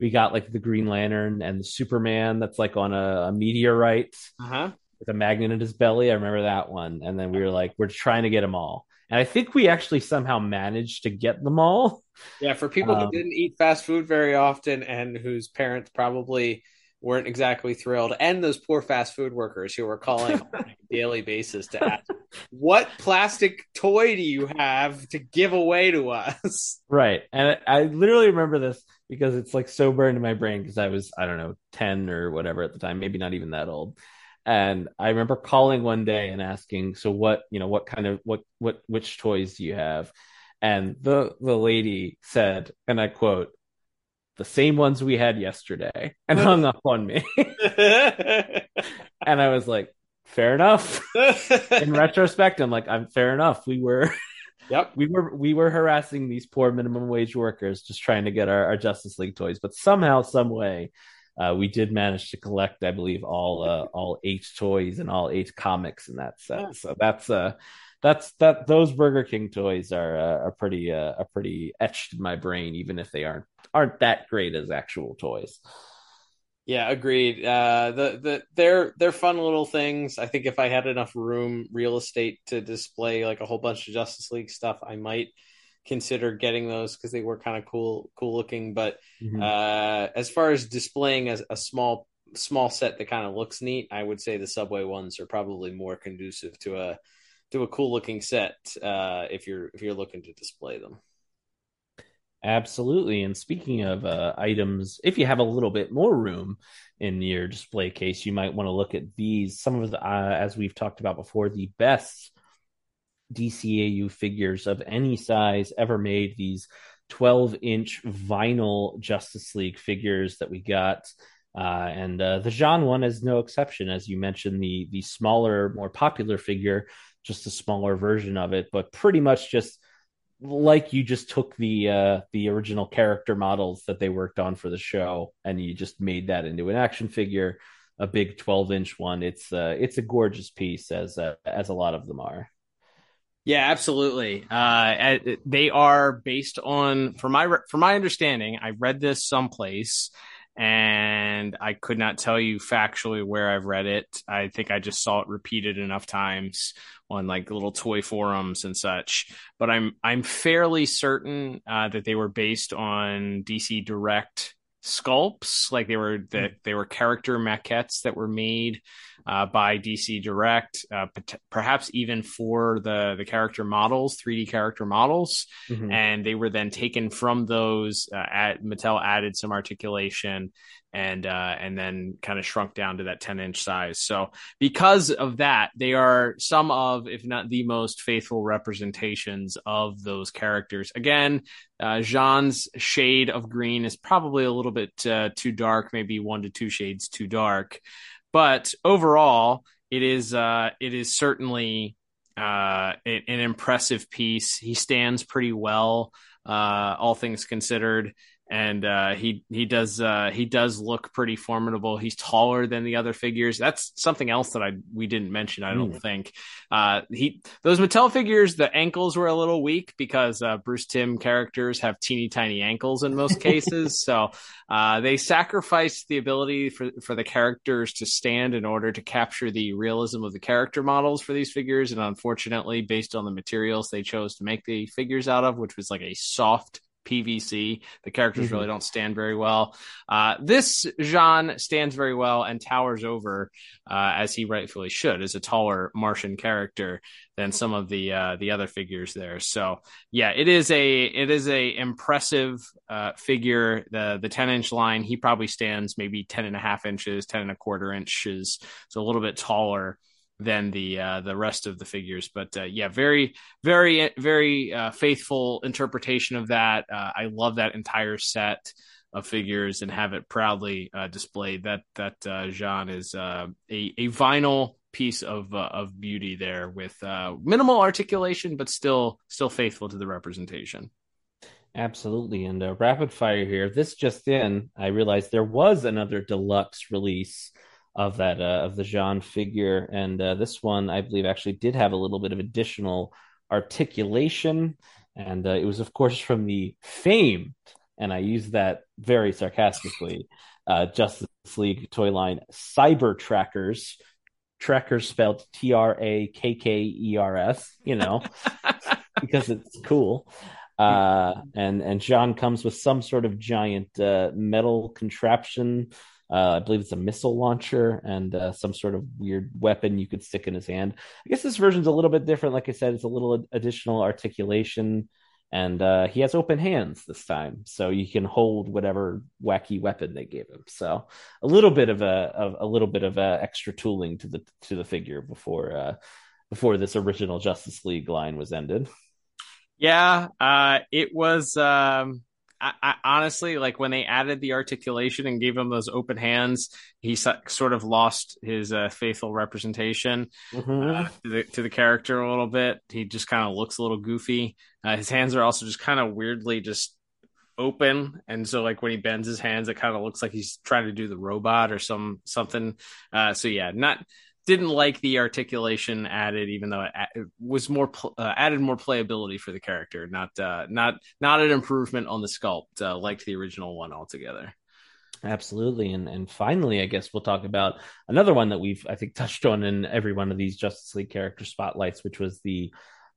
we got like the Green Lantern and the Superman that's like on a, a meteorite uh-huh. with a magnet in his belly. I remember that one. And then we were like, we're trying to get them all. And I think we actually somehow managed to get them all. Yeah, for people Um, who didn't eat fast food very often and whose parents probably weren't exactly thrilled, and those poor fast food workers who were calling on a daily basis to ask, "What plastic toy do you have to give away to us?" Right. And I, I literally remember this because it's like so burned in my brain because I was, I don't know, 10 or whatever at the time, maybe not even that old. And I remember calling one day and asking, so what, you know, what kind of, what, what, which toys do you have? And the, the lady said, and I quote, the same ones we had yesterday and hung up on me. and I was like, fair enough. In retrospect, I'm like, I'm fair enough. We were Yep. We were we were harassing these poor minimum wage workers just trying to get our, our Justice League toys, but somehow, some way, uh, we did manage to collect, I believe, all uh, all eight toys and all eight comics in that set. So that's uh that's that those Burger King toys are uh, are pretty uh, are pretty etched in my brain, even if they aren't aren't that great as actual toys. Yeah, agreed. Uh, the the they're they're fun little things. I think if I had enough room, real estate to display like a whole bunch of Justice League stuff, I might consider getting those because they were kind of cool cool looking. But Mhm. uh, as far as displaying as a small small set that kind of looks neat, I would say the Subway ones are probably more conducive to a to a cool looking set uh, if you're if you're looking to display them. Absolutely. And speaking of uh, items, if you have a little bit more room in your display case, you might want to look at these. Some of the, uh, as we've talked about before, the best DCAU figures of any size ever made. These 12 inch vinyl Justice League figures that we got. Uh, and uh, the J'onn one is no exception, as you mentioned. The the smaller, more popular figure, just a smaller version of it, but pretty much just like you just took the uh the original character models that they worked on for the show and you just made that into an action figure a big 12 inch one it's uh it's a gorgeous piece as uh, as a lot of them are Yeah, absolutely. Uh, they are based on, from my from my understanding, I read this someplace, and I could not tell you factually where I've read it. I think I just saw it repeated enough times on like little toy forums and such. But I'm I'm fairly certain uh, that they were based on DC Direct sculpts, like they were that they were character maquettes that were made uh, by DC Direct, uh, p- perhaps even for the the character models, 3D character models, Mhm. and they were then taken from those. Uh, at Mattel added some articulation and uh, and then kind of shrunk down to that 10 inch size. So because of that, they are some of, if not the most faithful representations of those characters. Again, uh, J'onn's shade of green is probably a little bit uh, too dark, maybe one to two shades too dark, but overall, it is uh, it is certainly uh, an, impressive piece. He stands pretty well, uh, all things considered and uh, he he does uh, he does look pretty formidable. He's taller than the other figures. That's something else that I we didn't mention. I don't Mm. think uh, he those Mattel figures. The ankles were a little weak because uh, Bruce Timm characters have teeny tiny ankles in most cases. so uh, they sacrificed the ability for for the characters to stand in order to capture the realism of the character models for these figures. And unfortunately, based on the materials they chose to make the figures out of, which was like a soft PVC. The characters Mhm. really don't stand very well. Uh, this J'onn stands very well and towers over, uh, as he rightfully should, as a taller Martian character than some of the uh, the other figures there. So yeah, it is a it is a impressive uh, figure. The the ten inch line, he probably stands maybe 10 and a half inches, 10 and a quarter inches, so a little bit taller than the uh, the rest of the figures. But uh, yeah, very very very uh, faithful interpretation of that. Uh, I love that entire set of figures and have it proudly uh, displayed. That that uh, J'onn is a a vinyl piece of of beauty there with uh, minimal articulation, but still still faithful to the representation. absolutely and rapid fire here this just in i realized there was another deluxe release of that uh, of the J'onn figure and uh, this one i believe actually did have a little bit of additional articulation and uh, it was of course from the famed and I use that very sarcastically. Uh, Justice League toy line Cyber Trakkers, trackers spelled T R A K K E R S, you know, because it's cool. Uh, and and J'onn comes with some sort of giant uh, metal contraption. Uh, I believe it's a missile launcher and uh, some sort of weird weapon you could stick in his hand. I guess this version's a little bit different. Like I said, it's a little additional articulation and uh, he has open hands this time, so you can hold whatever wacky weapon they gave him. So a little bit of a, of a little bit of a extra tooling to the to the figure before uh, before this original Justice League line was ended. Yeah, uh, it was. Um, I, I, honestly like when they added the articulation and gave him those open hands. He sort of lost his uh, faithful representation mm-hmm. uh, to, the, to the character a little bit. He just kind of looks a little goofy. Uh, his hands are also just kind of weirdly just open and so like when he bends his hands it kind of looks like he's trying to do the robot or some something uh so yeah not didn't like the articulation added, even though it, it was more uh, added more playability for the character. Not uh, not not an improvement on the sculpt uh, like the original one altogether. Absolutely, and and finally, I guess we'll talk about another one that we've I think touched on in every one of these Justice League character spotlights, which was the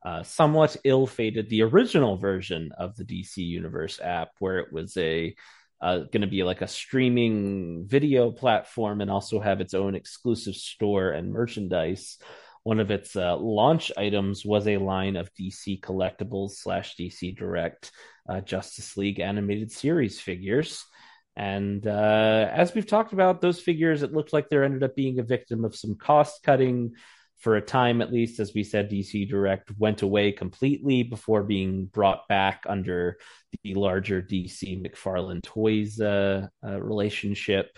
uh, somewhat ill-fated the original version of the DC Universe app, where it was a uh, going to be like a streaming video platform and also have its own exclusive store and merchandise. One of its uh, launch items was a line of DC collectibles slash DC Direct uh, Justice League animated series figures. And uh, as we've talked about, those figures, it looked like there ended up being a victim of some cost cutting for a time at least as we said dc direct went away completely before being brought back under the larger dc mcfarlane toys uh, uh, relationship.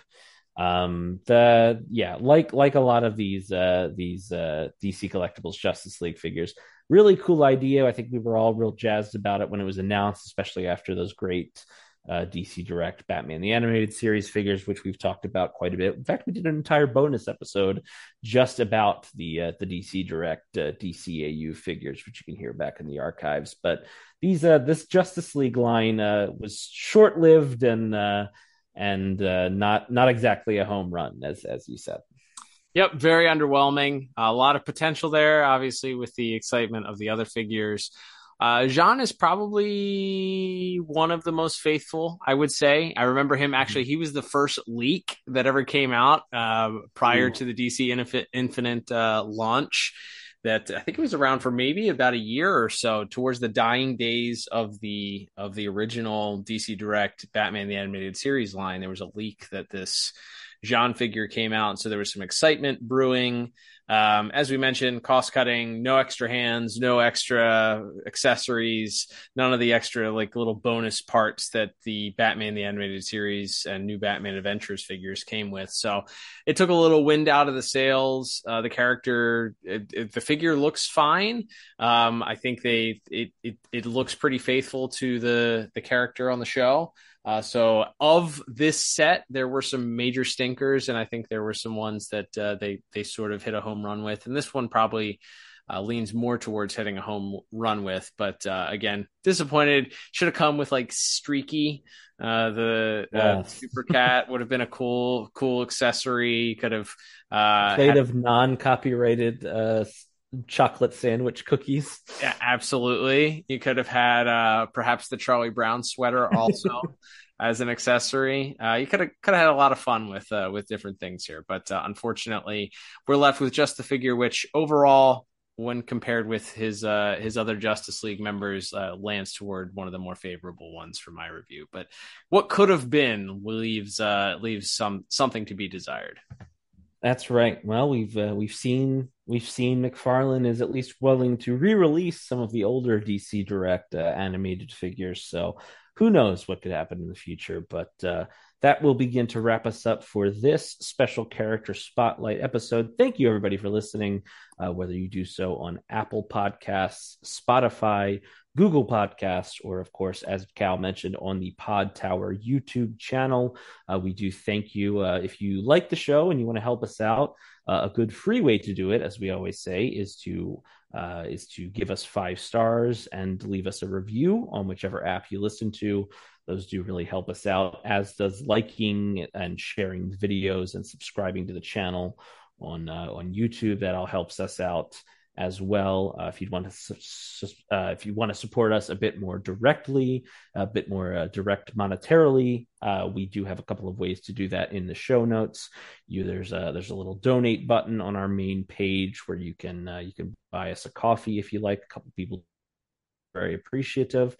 Um the yeah like like a lot of these uh these uh dc collectibles justice league figures. Really cool idea. I think we were all real jazzed about it when it was announced especially after those great uh, DC Direct Batman the Animated Series figures, which we've talked about quite a bit. In fact, we did an entire bonus episode just about the uh, the DC Direct uh, DCAU figures, which you can hear back in the archives. But these uh, this Justice League line uh, was short lived and uh, and uh, not not exactly a home run, as as you said. Yep, very underwhelming. A lot of potential there, obviously, with the excitement of the other figures. Uh, J'onn is probably one of the most faithful, I would say. I remember him actually, he was the first leak that ever came out uh, prior Ooh. to the DC Infinite uh, launch. That I think it was around for maybe about a year or so, towards the dying days of the of the original DC Direct Batman the Animated Series line. There was a leak that this J'onn figure came out, so there was some excitement brewing. Um, as we mentioned, cost cutting, no extra hands, no extra accessories, none of the extra like little bonus parts that the Batman the Animated Series and new Batman Adventures figures came with. So it took a little wind out of the sails. Uh, the character, it, it, the figure looks fine. Um, I think they it, it it looks pretty faithful to the the character on the show. Uh, so of this set, there were some major stinkers, and I think there were some ones that uh, they they sort of hit a home run with, and this one probably uh, leans more towards hitting a home run with. But uh, again, disappointed. Should have come with like Streaky. Uh, the uh. Super Cat would have been a cool cool accessory. Could have uh, played had... of non copyrighted chocolate sandwich cookies. Yeah, absolutely. You could have had uh, perhaps the Charlie Brown sweater also as an accessory. Uh, you could have could have had a lot of fun with uh, with different things here, but uh, unfortunately, we're left with just the figure, which overall. When compared with his uh, his other Justice League members, uh, lands toward one of the more favorable ones for my review. But what could have been leaves leaves some something to be desired. That's right. Well, we've uh, we've seen we've seen McFarlane is at least willing to re-release some of the older DC Direct uh, animated figures. So who knows what could happen in the future? But uh, that will begin to wrap us up for this special character spotlight episode. Thank you everybody for listening. Uh, whether you do so on Apple Podcasts, Spotify, Google Podcasts, or of course, as Cal mentioned, on the Pod Tower YouTube channel. Uh, we do thank you. Uh, if you like the show and you want to help us out, uh, a good free way to do it, as we always say, is to uh, is to give us five stars and leave us a review on whichever app you listen to. Those do really help us out, as does liking and sharing videos and subscribing to the channel on uh, on YouTube. That all helps us out as well. Uh, if you'd want to, uh, if you want to support us a bit more directly, a bit more uh, direct monetarily, uh, we do have a couple of ways to do that in the show notes. You there's a there's a little donate button on our main page where you can uh, you can buy us a coffee if you like. A couple people very appreciative.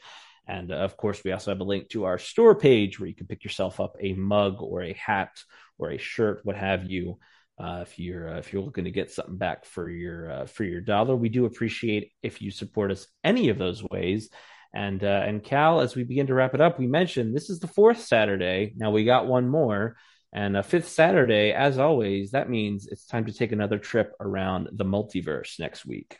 And uh, of course, we also have a link to our store page where you can pick yourself up a mug or a hat or a shirt, what have you. Uh, if you're uh, if you're looking to get something back for your uh, for your dollar, we do appreciate if you support us any of those ways. And uh, and Cal, as we begin to wrap it up, we mentioned this is the fourth Saturday. Now we got one more, and a fifth Saturday, as always. That means it's time to take another trip around the multiverse next week.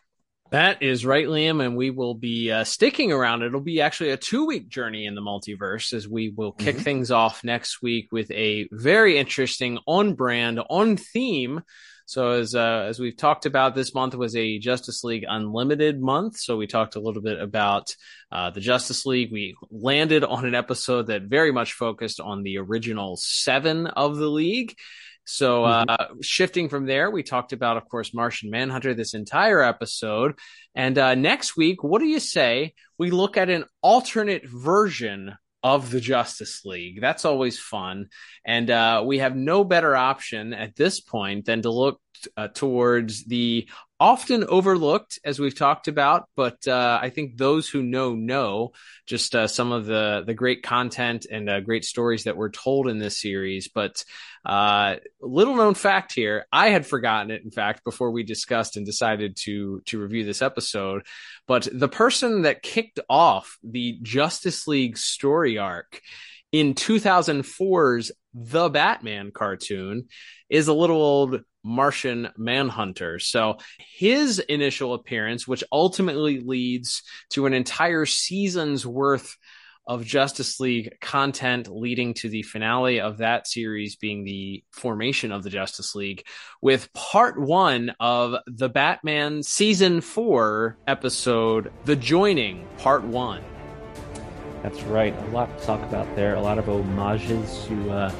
That is right, Liam, and we will be uh, sticking around. It'll be actually a two week journey in the multiverse as we will kick mm-hmm. things off next week with a very interesting, on brand, on theme. So as uh, as we've talked about, this month was a Justice League Unlimited month. So we talked a little bit about uh, the Justice League. We landed on an episode that very much focused on the original seven of the league. So, mm-hmm. uh, shifting from there, we talked about, of course, Martian Manhunter this entire episode. And uh, next week, what do you say we look at an alternate version of the Justice League? That's always fun. And uh, we have no better option at this point than to look uh, towards the often overlooked, as we've talked about, but uh, I think those who know know just uh, some of the the great content and uh, great stories that were told in this series. But uh, little known fact here, I had forgotten it. In fact, before we discussed and decided to to review this episode, but the person that kicked off the Justice League story arc in 2004's The Batman cartoon is a little old Martian Manhunter. So his initial appearance, which ultimately leads to an entire season's worth of Justice League content leading to the finale of that series being the formation of the Justice League, with part one of the Batman season four episode, The Joining, part one. That's right. A lot to talk about there. A lot of homages to uh,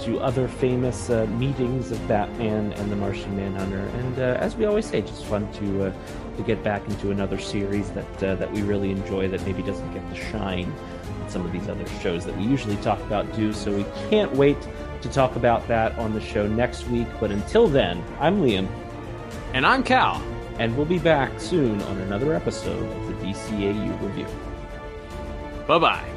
to other famous uh, meetings of Batman and the Martian Manhunter. And uh, as we always say, just fun to uh, to get back into another series that uh, that we really enjoy that maybe doesn't get the shine that some of these other shows that we usually talk about do. So we can't wait to talk about that on the show next week. But until then, I'm Liam. And I'm Cal. And we'll be back soon on another episode of the DCAU Review. Bye bye.